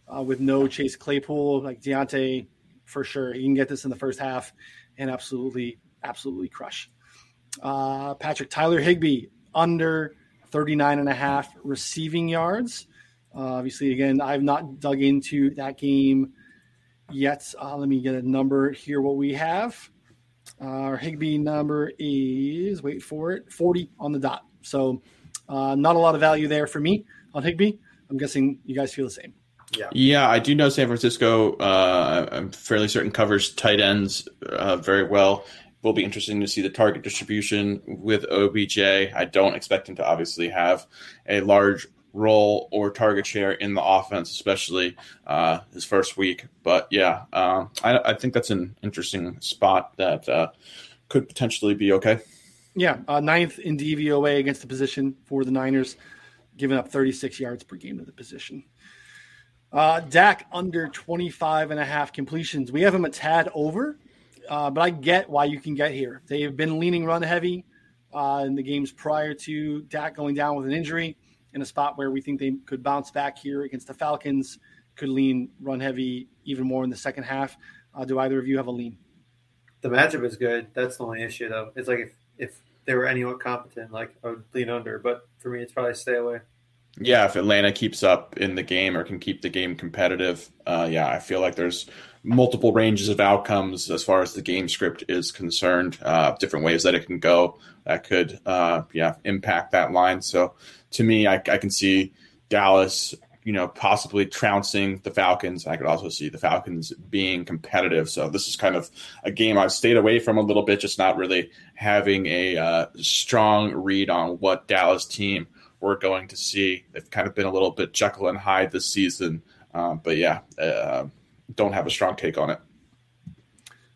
uh, with no Chase Claypool. Like Diontae, for sure. He can get this in the first half and absolutely, absolutely crush. Uh, Patrick Tyler Higbee under 39 and a half receiving yards. Uh, obviously, again, I've not dug into that game yet. Uh, let me get a number here. What we have, our Higbee number is wait for it, forty on the dot. So uh, not a lot of value there for me on Higbee. I'm guessing you guys feel the same. Yeah, yeah, I do know San Francisco. Uh, I'm fairly certain covers tight ends uh, very well. Will be interesting to see the target distribution with OBJ. I don't expect him to obviously have a large role or target share in the offense, especially uh, his first week. But yeah, um, I, I, think that's an interesting spot that uh, could potentially be okay. Yeah, uh, ninth in DVOA against the position for the Niners, giving up 36 yards per game to the position. Uh, Dak under 25 and a half completions. We have him a tad over, uh, but I get why you can get here. They have been leaning run heavy uh, in the games prior to Dak going down with an injury in a spot where we think they could bounce back here against the Falcons, could lean run heavy even more in the second half. Uh, do either of you have a lean? The matchup is good. That's the only issue, though. It's like if, if they were anyone competent, like I would lean under. But for me, it's probably stay away. Yeah, if Atlanta keeps up in the game or can keep the game competitive, uh, yeah, I feel like there's multiple ranges of outcomes as far as the game script is concerned. Uh, different ways that it can go that could, uh, yeah, impact that line. So to me, I, I can see Dallas, you know, possibly trouncing the Falcons. I could also see the Falcons being competitive. So this is kind of a game I've stayed away from a little bit, just not really having a uh, strong read on what Dallas team we're going to see. They've kind of been a little bit Jekyll and Hyde this season. Um, but yeah, uh, don't have a strong take on it.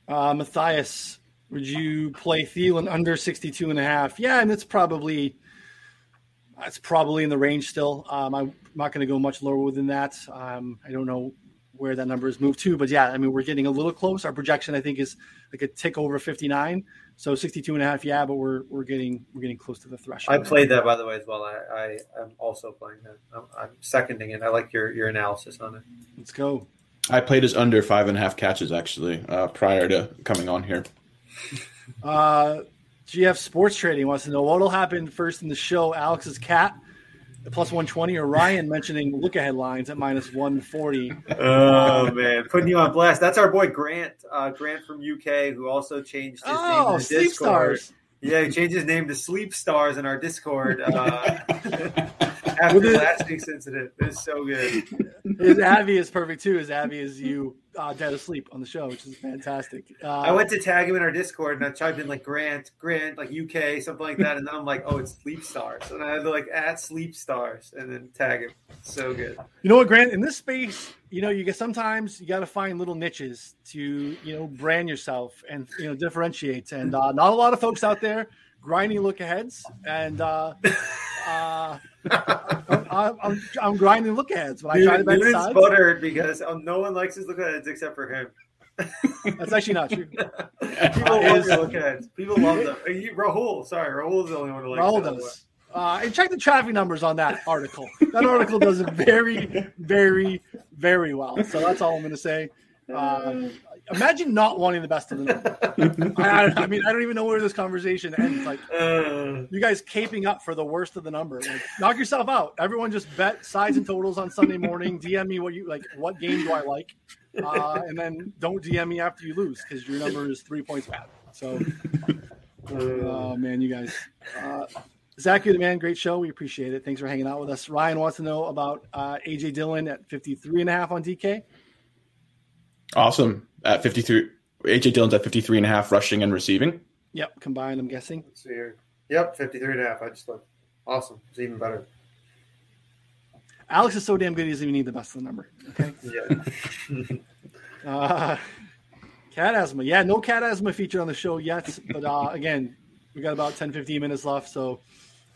Uh, Matthias, would you play Thielen under 62 and a half? Yeah, and it's probably it's probably in the range still. Um, I'm not going to go much lower than that. Um, I don't know where that number is moved to, but yeah, I mean, we're getting a little close. Our projection, I think, is like a tick over 59. So 62 and a half, yeah, but we're, we're getting, we're getting close to the threshold. I played that by the way, as well. I, I am also playing that. I'm, I'm seconding it. I like your, your analysis on it. Let's go. I played as under five and a half catches actually, uh, prior to coming on here. Uh, GF Sports Trading wants to know what'll happen first in the show. Alex's cat at plus 120 or Ryan mentioning look ahead lines at minus 140. Oh, man. Putting you on blast. That's our boy Grant, uh, Grant from UK, who also changed his oh, name to Sleep Discord. Stars. Yeah, he changed his name to Sleep Stars in our Discord. Uh, after last week's incident. It's so good. His Abby is perfect too. His Abby is you uh, dead asleep on the show, which is fantastic. Uh, I went to tag him in our Discord and I typed in like Grant, Grant, like UK, something like that, and then I'm like, oh, it's Sleep Stars, and I had to like at Sleep Stars and then tag him. So good. You know what, Grant? In this space, you know, you get sometimes you got to find little niches to you know brand yourself and you know differentiate. And uh, not a lot of folks out there grinding look aheads and. uh I'm, I'm, I'm, grinding look aheads when I try to bet sides. buttered because um, no one likes his look aheads except for him. That's actually not true. People love yellow cats. People love them. Uh, you- Rahul, sorry, Rahul's the only one who likes Raul yellow does. Uh, and check the traffic numbers on that article. That article does very, very, very well. So that's all I'm going to say. Uh, imagine not wanting the best of the number. I, I mean, I don't even know where this conversation ends. Like, Uh, you guys caping up for the worst of the number. Like, knock yourself out. Everyone just bet sides and totals on Sunday morning. DM me what you like. What game do I like? Uh, and then don't DM me after you lose because your number is three points bad. So, uh, oh man, you guys. Uh, Zach, you're the man. Great show. We appreciate it. Thanks for hanging out with us. Ryan wants to know about uh, AJ Dillon at 53 and a half on DK. Awesome. At 53, AJ Dillon's at 53 and a half rushing and receiving. Yep, combined, I'm guessing. let's see here. Yep, 53 and a half. I just looked. Awesome. It's even better. Alex is so damn good, he doesn't even need the best of the number. Okay. Yeah. Uh, cat asthma. Yeah, no cat asthma featured on the show yet. But uh, again, we got about 10, 15 minutes left, so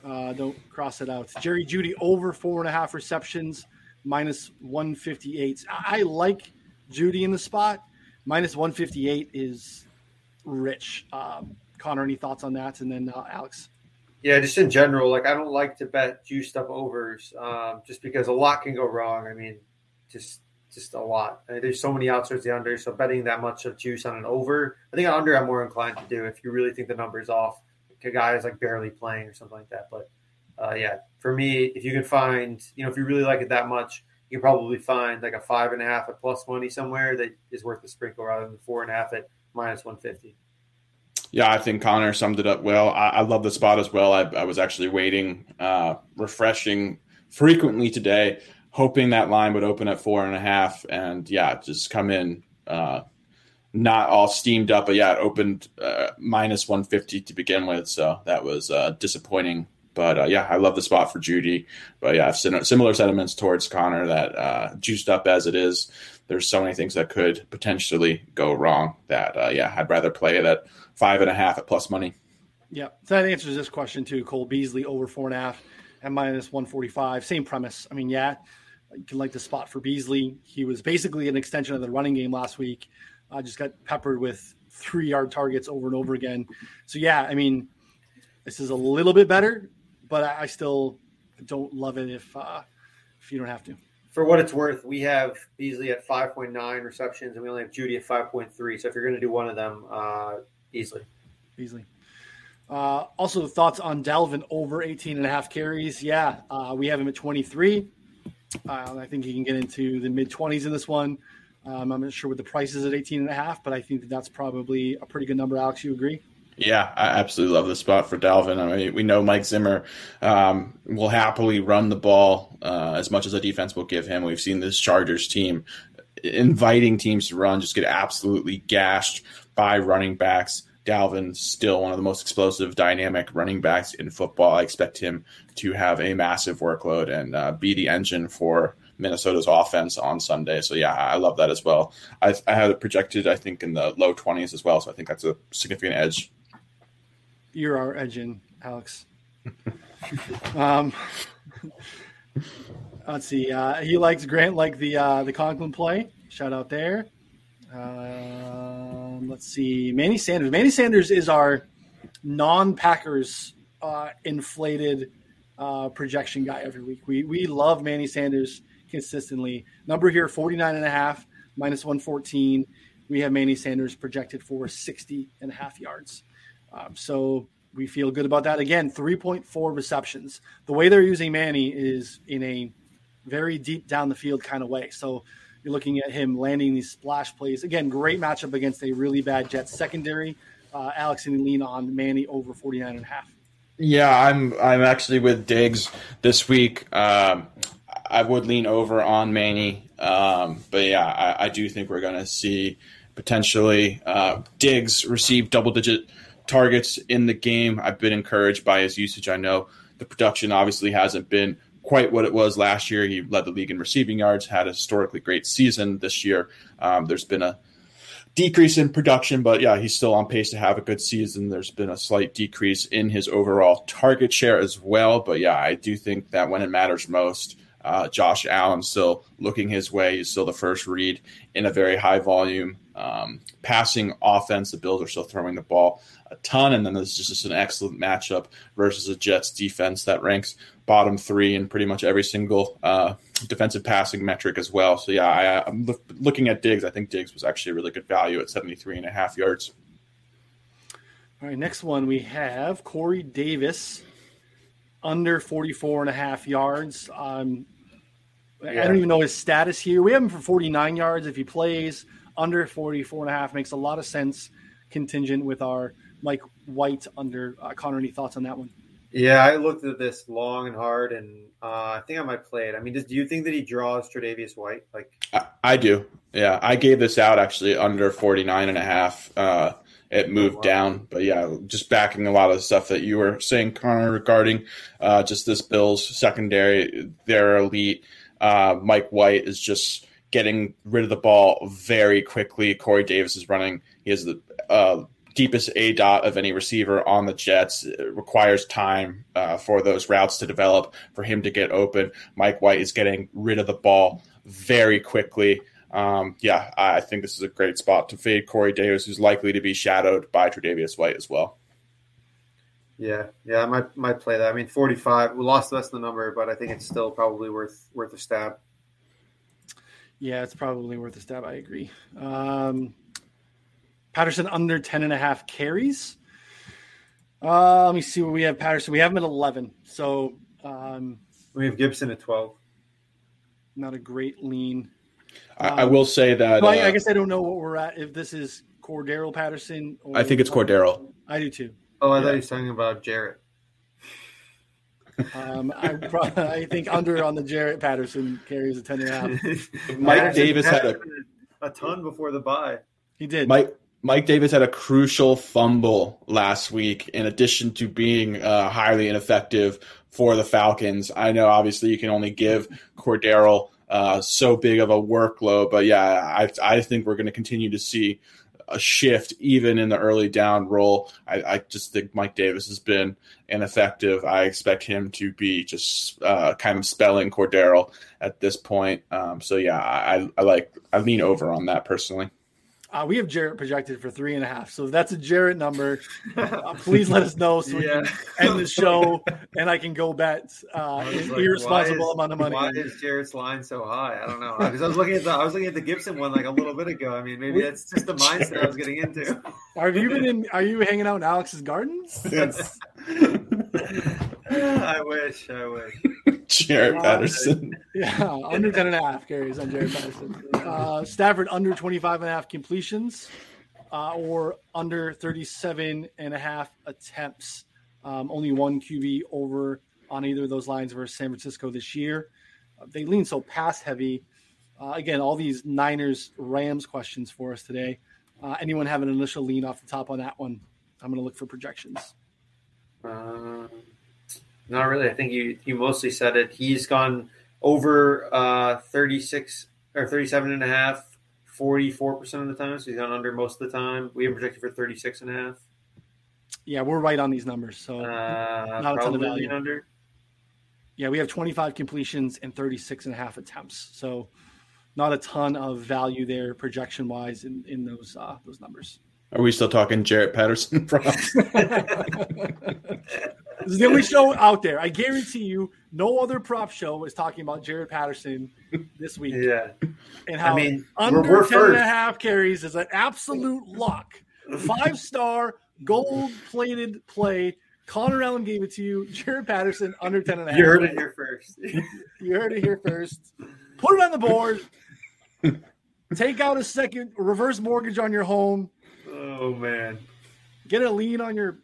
uh, don't cross it out. Jerry Jeudy over four and a half receptions, minus 158. I, I like Jeudy in the spot. Minus 158 is rich. Um, Connor, any thoughts on that? And then uh, Alex. Yeah, just in general, like I don't like to bet juiced up overs, um, just because a lot can go wrong. I mean, just just a lot. I mean, there's so many outs towards the under, so betting that much of juice on an over, I think an under I'm more inclined to do if you really think the number's off. A guy is like barely playing or something like that. But uh, yeah, for me, if you can find, you know, if you really like it that much, you probably find like a five and a half at plus money somewhere that is worth the sprinkle rather than four and a half at minus one fifty. Yeah, I think Connor summed it up well. I, I love the spot as well. I, I was actually waiting, uh, refreshing frequently today, hoping that line would open at four and a half, and yeah, just come in uh, not all steamed up, but yeah, it opened uh, minus one fifty to begin with, so that was uh, disappointing. But uh, yeah, I love the spot for Jeudy. But yeah, sim- similar sentiments towards Connor that uh, juiced up as it is. There's so many things that could potentially go wrong. That uh, yeah, I'd rather play it at five and a half at plus money. Yeah, so that answers this question too. Cole Beasley over four and a half and minus 145. Same premise. I mean, yeah, you can like the spot for Beasley. He was basically an extension of the running game last week. Uh, just got peppered with three yard targets over and over again. So, yeah, I mean, this is a little bit better, but I, I still don't love it if uh, if you don't have to. For what it's worth, we have Beasley at 5.9 receptions, and we only have Jeudy at 5.3. So if you're going to do one of them, uh, easily. Beasley. Uh, also, thoughts on Dalvin over 18 and a half carries. Yeah, uh, we have him at 23. Uh, I think he can get into the mid 20s in this one. Um, I'm not sure what the price is at 18 and a half, but I think that that's probably a pretty good number. Alex, you agree? Yeah, I absolutely love the spot for Dalvin. I mean, we know Mike Zimmer um, will happily run the ball uh, as much as the defense will give him. We've seen this Chargers team inviting teams to run just get absolutely gashed by running backs. Dalvin's still one of the most explosive, dynamic running backs in football. I expect him to have a massive workload and uh, be the engine for Minnesota's offense on Sunday. So yeah, I love that as well. I, I have it projected, I think, in the low twenties as well. So I think that's a significant edge. You're our engine, Alex. um, let's see. Uh, he likes Grant like the uh, the Conklin play. Shout out there. Um, let's see. Manny Sanders. Manny Sanders is our non-Packers uh, inflated uh, projection guy every week. We we love Manny Sanders consistently. Number here 49 and a half minus 114. We have Manny Sanders projected for 60 and a half yards. Um, so we feel good about that. Again, 3.4 receptions. The way they're using Manny is in a very deep down the field kind of way. So you're looking at him landing these splash plays. Again, great matchup against a really bad Jets secondary. Uh, Alex and lean on Manny over 49 and a half. Yeah, I'm I'm actually with Diggs this week. Um, I would lean over on Manny, um, but yeah, I, I do think we're going to see potentially uh, Diggs receive double digit targets in the game. I've been encouraged by his usage. I know the production obviously hasn't been quite what it was last year. He led the league in receiving yards, had a historically great season this year. Um, there's been a decrease in production, but yeah, he's still on pace to have a good season. There's been a slight decrease in his overall target share as well. But yeah, I do think that when it matters most, uh, Josh Allen still looking his way. He's still the first read in a very high volume um, passing offense. The Bills are still throwing the ball a ton, and then there's just an excellent matchup versus a Jets defense that ranks bottom three in pretty much every single uh, defensive passing metric as well. So yeah, I, am look, looking at Diggs. I think Diggs was actually a really good value at 73 and a half yards. All right, next one we have Corey Davis under 44 and a half yards. Um, yeah. I don't even know his status here. We have him for 49 yards if he plays under 44 and a half. Makes a lot of sense contingent with our Mike White under. Uh, Connor, any thoughts on that one? Yeah, I looked at this long and hard, and uh, I think I might play it. I mean, do you think that he draws Tre'Davious White? Like, I, I, do. Yeah, I gave this out actually under 49 and a half. Uh, it moved oh, wow. down. But yeah, just backing a lot of the stuff that you were saying, Connor, regarding uh, just this Bills secondary. They're elite. Uh, Mike White is just getting rid of the ball very quickly. Corey Davis is running. He has the uh, deepest aDOT of any receiver on the Jets. It requires time uh, for those routes to develop, for him to get open. Mike White is getting rid of the ball very quickly um, yeah, I think this is a great spot to fade Corey Davis, who's likely to be shadowed by Tre'Davious White as well. Yeah, yeah, I might might play that. I mean, forty five. We lost less than the number, but I think it's still probably worth worth a stab. Yeah, it's probably worth a stab. I agree. Um, Patterson under 10 and a half carries. Uh, let me see what we have. Patterson, we have him at 11. So um, we have Gibson at 12. Not a great lean. I, um, I will say that. Uh, I, guess I don't know what we're at. If this is Cordarrelle Patterson, I think it's Cordarrelle. I do too. Oh, I yeah. thought he was talking about Jaret. Um, I, probably, I think under on the Jaret Patterson carries a ten and a half. Mike Davis had a, a ton before the bye. He did. Mike Mike Davis had a crucial fumble last week. In addition to being uh, highly ineffective for the Falcons, I know obviously you can only give Cordarrelle uh, so big of a workload. But yeah, I, I think we're going to continue to see a shift even in the early down role. I, I, just think Mike Davis has been ineffective. I expect him to be just uh, kind of spelling Cordarrelle at this point. Um, so yeah, I, I like I lean over on that personally. Uh, we have Jaret projected for three and a half. So if that's a Jaret number, uh, please let us know so yeah. we can end the show and I can go bet uh, an like, irresponsible is, amount of money. Why is Jaret's line so high? I don't know. Because I was looking at the I was looking at the Gibson one like a little bit ago. I mean, maybe that's just the mindset I was getting into. Have you been in? Are you hanging out in Alex's gardens? Yes. I wish. I wish. Jaret uh, Patterson. Yeah, under 10 and a half carries on Jaret Patterson. Uh, Stafford under 25 and a half completions uh, or under 37 and a half attempts. Um, only one QB over on either of those lines versus San Francisco this year. Uh, they lean so pass heavy. Uh, again, all these Niners Rams questions for us today. Uh, anyone have an initial lean off the top on that one? I'm going to look for projections. Um, not really. I think you you mostly said it. He's gone over uh, 36 or 37 and a half 44% of the time. So he's gone under most of the time. We have projected for 36 and a half. Yeah, we're right on these numbers. So uh, not a ton of value. Under. Yeah, we have 25 completions and 36 and a half attempts. So not a ton of value there projection wise in, in those uh, those numbers. Are we still talking Jaret Patterson props? This is the only show out there. I guarantee you, no other prop show is talking about Jaret Patterson this week. Yeah. And how I mean, under we're, we're 10 first. and a half carries is an absolute lock. Five star, gold plated play. Connor Allen gave it to you. Jaret Patterson under 10 and a half. You heard it here first. you heard it here first. Put it on the board. Take out a second reverse mortgage on your home. Oh, man. Get a lien on your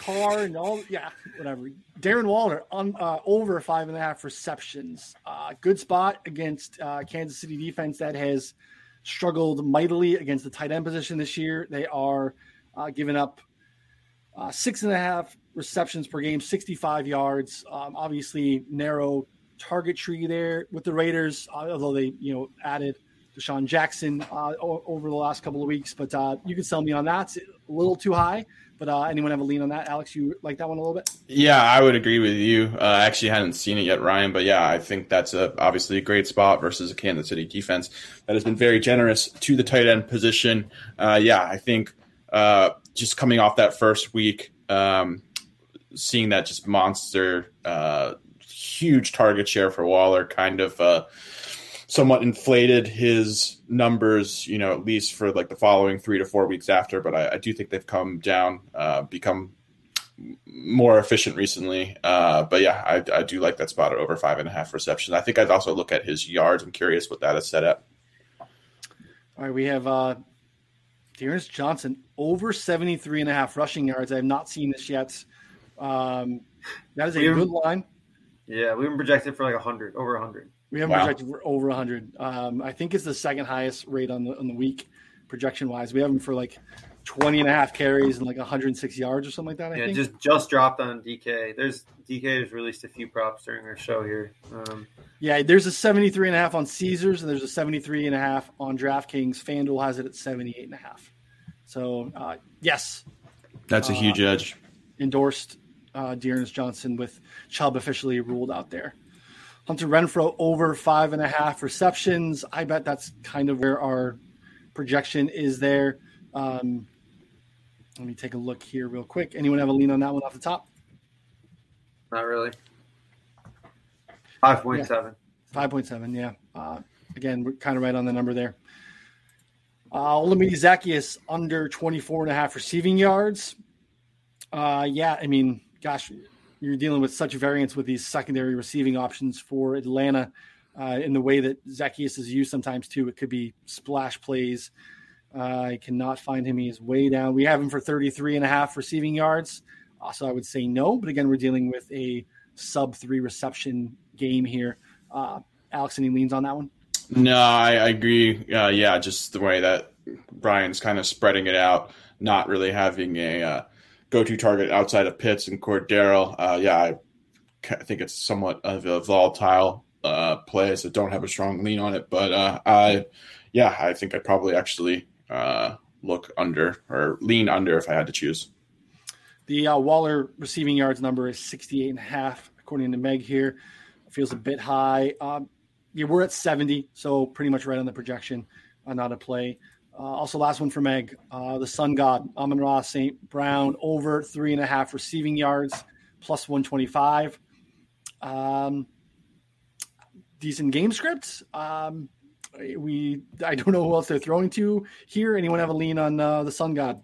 Carr and all, yeah, whatever. Darren Waller on uh, over five and a half receptions. Uh, good spot against uh, Kansas City defense that has struggled mightily against the tight end position this year. They are uh, giving up uh, six and a half receptions per game, 65 yards. Um, obviously, narrow target tree there with the Raiders, uh, although they you know added DeSean Jackson over the last couple of weeks. But you can sell me on that. It's a little too high But uh, anyone have a lean on that? Alex, you like that one a little bit? Yeah, I would agree with you. Uh, I actually hadn't seen it yet, Ryan, but yeah, I think that's a, obviously a great spot versus a Kansas City defense that has been very generous to the tight end position. Uh, yeah, I think uh, just coming off that first week, um, seeing that just monster, uh, huge target share for Waller kind of uh, somewhat inflated his numbers, you know, at least for like the following three to four weeks after. But I, I do think they've come down, uh, become more efficient recently. Uh, but yeah, I, I, do like that spot at over five and a half receptions. I think I'd also look at his yards. I'm curious what that is set at. All right, we have uh, D'Ernest Johnson over 73 and a half rushing yards. I have not seen this yet. Um, that is a good line. Yeah, we've been projected for like 100, over 100. We haven't wow. projected for over 100. Um, I think it's the second highest rate on the on the week projection wise. We have him for like 20 and a half carries and like 106 yards or something like that. I yeah, think. just just dropped on DK. There's DK has released a few props during our show here. Um, yeah, there's a 73 and a half on Caesars and there's a 73 and a half on DraftKings. FanDuel has it at 78 and a half. So uh, yes, that's a huge uh, edge. Endorsed uh, D'Ernest Johnson with Chubb officially ruled out there. Hunter Renfrow over five and a half receptions. I bet that's kind of where our projection is there. Um, let me take a look here real quick. Anyone have a lean on that one off the top? Not really. 5.7. Yeah. 5.7, yeah. Uh, again, we're kind of right on the number there. Uh, Olamide Zaccheaus under 24 and a half receiving yards. Uh, yeah, I mean, gosh, you're dealing with such variance with these secondary receiving options for Atlanta uh, in the way that Zaccheaus is used sometimes too. It could be splash plays. Uh, I cannot find him. He is way down. We have him for 33 and a half receiving yards. Also, I would say no, but again, we're dealing with a sub three reception game here. Uh, Alex, any leans on that one? No, I, I agree. Uh, yeah, just the way that Brian's kind of spreading it out, not really having a uh, go-to target outside of Pitts and Cordarrelle. Uh, yeah, I, I, think it's somewhat of a volatile uh, play, so don't have a strong lean on it. But uh, I, yeah, I think I'd probably actually uh, look under or lean under if I had to choose. The uh, Waller receiving yards number is 68 and a half, according to Meg here. feels a bit high. Um, yeah, we're at 70, so pretty much right on the projection. Uh, not a play. Uh, also, last one for Meg, uh, the Sun God, Amon-Ra St. Brown, over three and a half receiving yards, plus 125. Um, decent game script. Um, we I don't know who else they're throwing to here. Anyone have a lean on uh, the Sun God?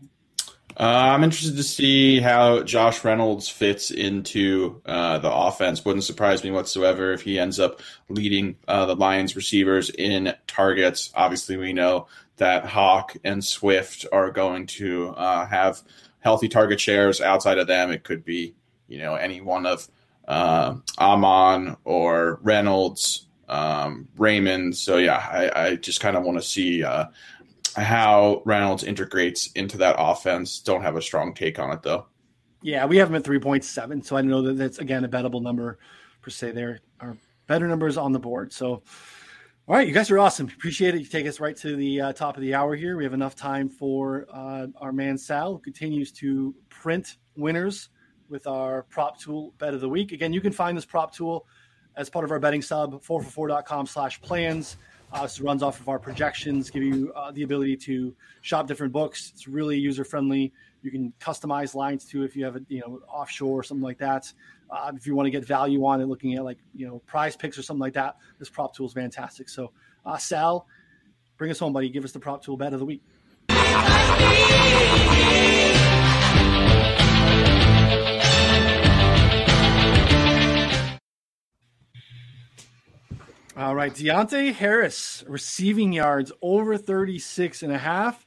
Uh, I'm interested to see how Josh Reynolds fits into uh, the offense. Wouldn't surprise me whatsoever if he ends up leading uh, the Lions receivers in targets. Obviously, we know that Hawk and Swift are going to uh, have healthy target shares. Outside of them, it could be you know any one of uh, Amon or Reynolds, um, Raymond. So yeah, I, I just kind of want to see uh, how Reynolds integrates into that offense. Don't have a strong take on it though. Yeah, we have him at three point seven, so I know that that's again a bettable number per se. There are better numbers on the board, so. All right, you guys are awesome. Appreciate it. You take us right to the uh, top of the hour here. We have enough time for uh, our man Sal, who continues to print winners with our prop tool bet of the week. Again, you can find this prop tool as part of our betting sub, 4for4.com slash plans. Uh, this runs off of our projections, give you uh, the ability to shop different books. It's really user friendly. You can customize lines too if you have a you know offshore or something like that. Uh, if you want to get value on it, looking at like you know PrizePicks or something like that, this prop tool is fantastic. So, uh, Sal, bring us home, buddy. Give us the prop tool bet of the week. All right, Deonte Harris receiving yards over 36 and a half.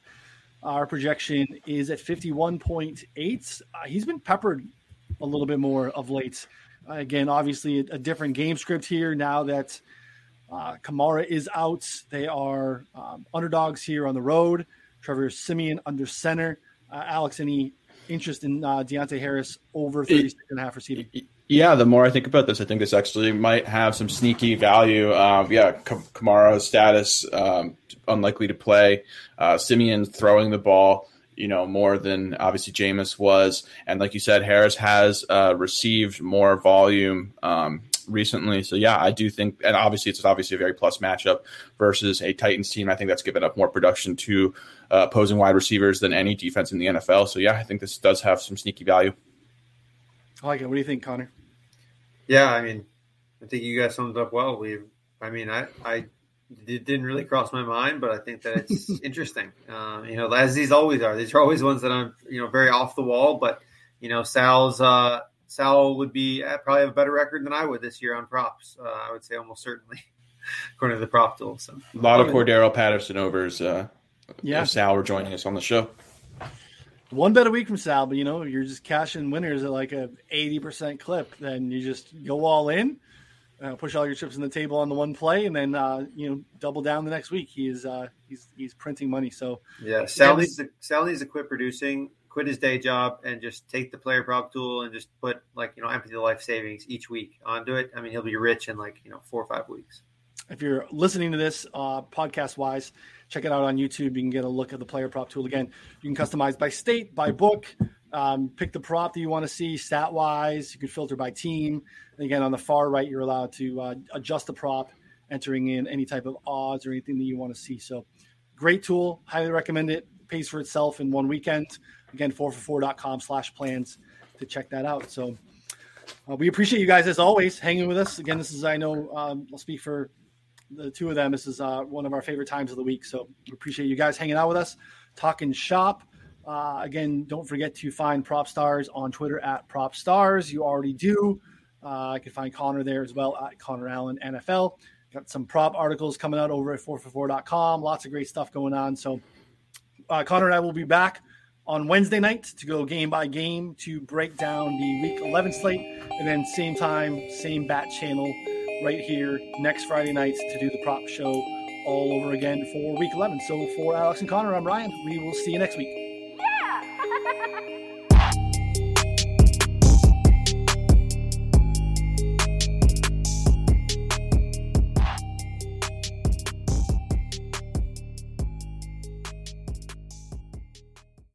Our projection is at 51.8. Uh, he's been peppered a little bit more of late. Uh, again, obviously, a, a, different game script here now that uh, Kamara is out. They are um, underdogs here on the road. Trevor Siemian under center. Uh, Alex, any interest in uh, Deonte Harris over 36 and a half receiving? Yeah, the more I think about this, I think this actually might have some sneaky value. Um, yeah, Kamara's status um, unlikely to play. Uh, Siemian throwing the ball you know, more than obviously Jameis was. And like you said, Harris has uh, received more volume um, recently. So yeah, I do think, and obviously it's obviously a very plus matchup versus a Titans team. I think that's given up more production to uh, opposing wide receivers than any defense in the NFL. So yeah, I think this does have some sneaky value. I like it. What do you think, Connor? Yeah, I mean, I think you guys summed up well. We, I mean, I, I it didn't really cross my mind, but I think that it's interesting. Um, you know, as these always are. These are always ones that I'm, you know, very off the wall. But you know, Sal's uh, Sal would be uh, probably have a better record than I would this year on props. Uh, I would say almost certainly, according to the prop tool. So a lot of Cordarrelle Patterson overs. Uh, yeah, Sal were joining us on the show. One bet a week from Sal, but you know you're just cashing winners at like a eighty percent clip. Then you just go all in uh, push all your chips on the table on the one play, and then uh, you know double down the next week. He is uh, he's he's printing money. So yeah, Sal needs to Sal needs to quit producing, quit his day job, and just take the player prop tool and just put like you know empty the life savings each week onto it. I mean, he'll be rich in like you know four or five weeks. If you're listening to this uh, podcast wise, check it out on YouTube. You can get a look at the player prop tool again. You can customize by state, by book. Um, pick the prop that you want to see stat wise. You can filter by team. And again, on the far right, you're allowed to uh, adjust the prop, entering in any type of odds or anything that you want to see. So, great tool. Highly recommend it. Pays for itself in one weekend. Again, 4for4.com slash plans to check that out. So, uh, we appreciate you guys as always hanging with us. Again, this is, I know, um, I'll speak for the two of them. This is uh, one of our favorite times of the week. So, we appreciate you guys hanging out with us, talking shop. Uh, again, don't forget to find Prop Stars on Twitter at Prop Stars. You already do. Uh, I can find Connor there as well at Connor Allen NFL. Got some prop articles coming out over at 4for4.com. Lots of great stuff going on. So, uh, Connor and I will be back on Wednesday night to go game by game to break down the week 11 slate. And then, same time, same bat channel right here next Friday night to do the prop show all over again for week 11. So, for Alex and Connor, I'm Ryan. We will see you next week.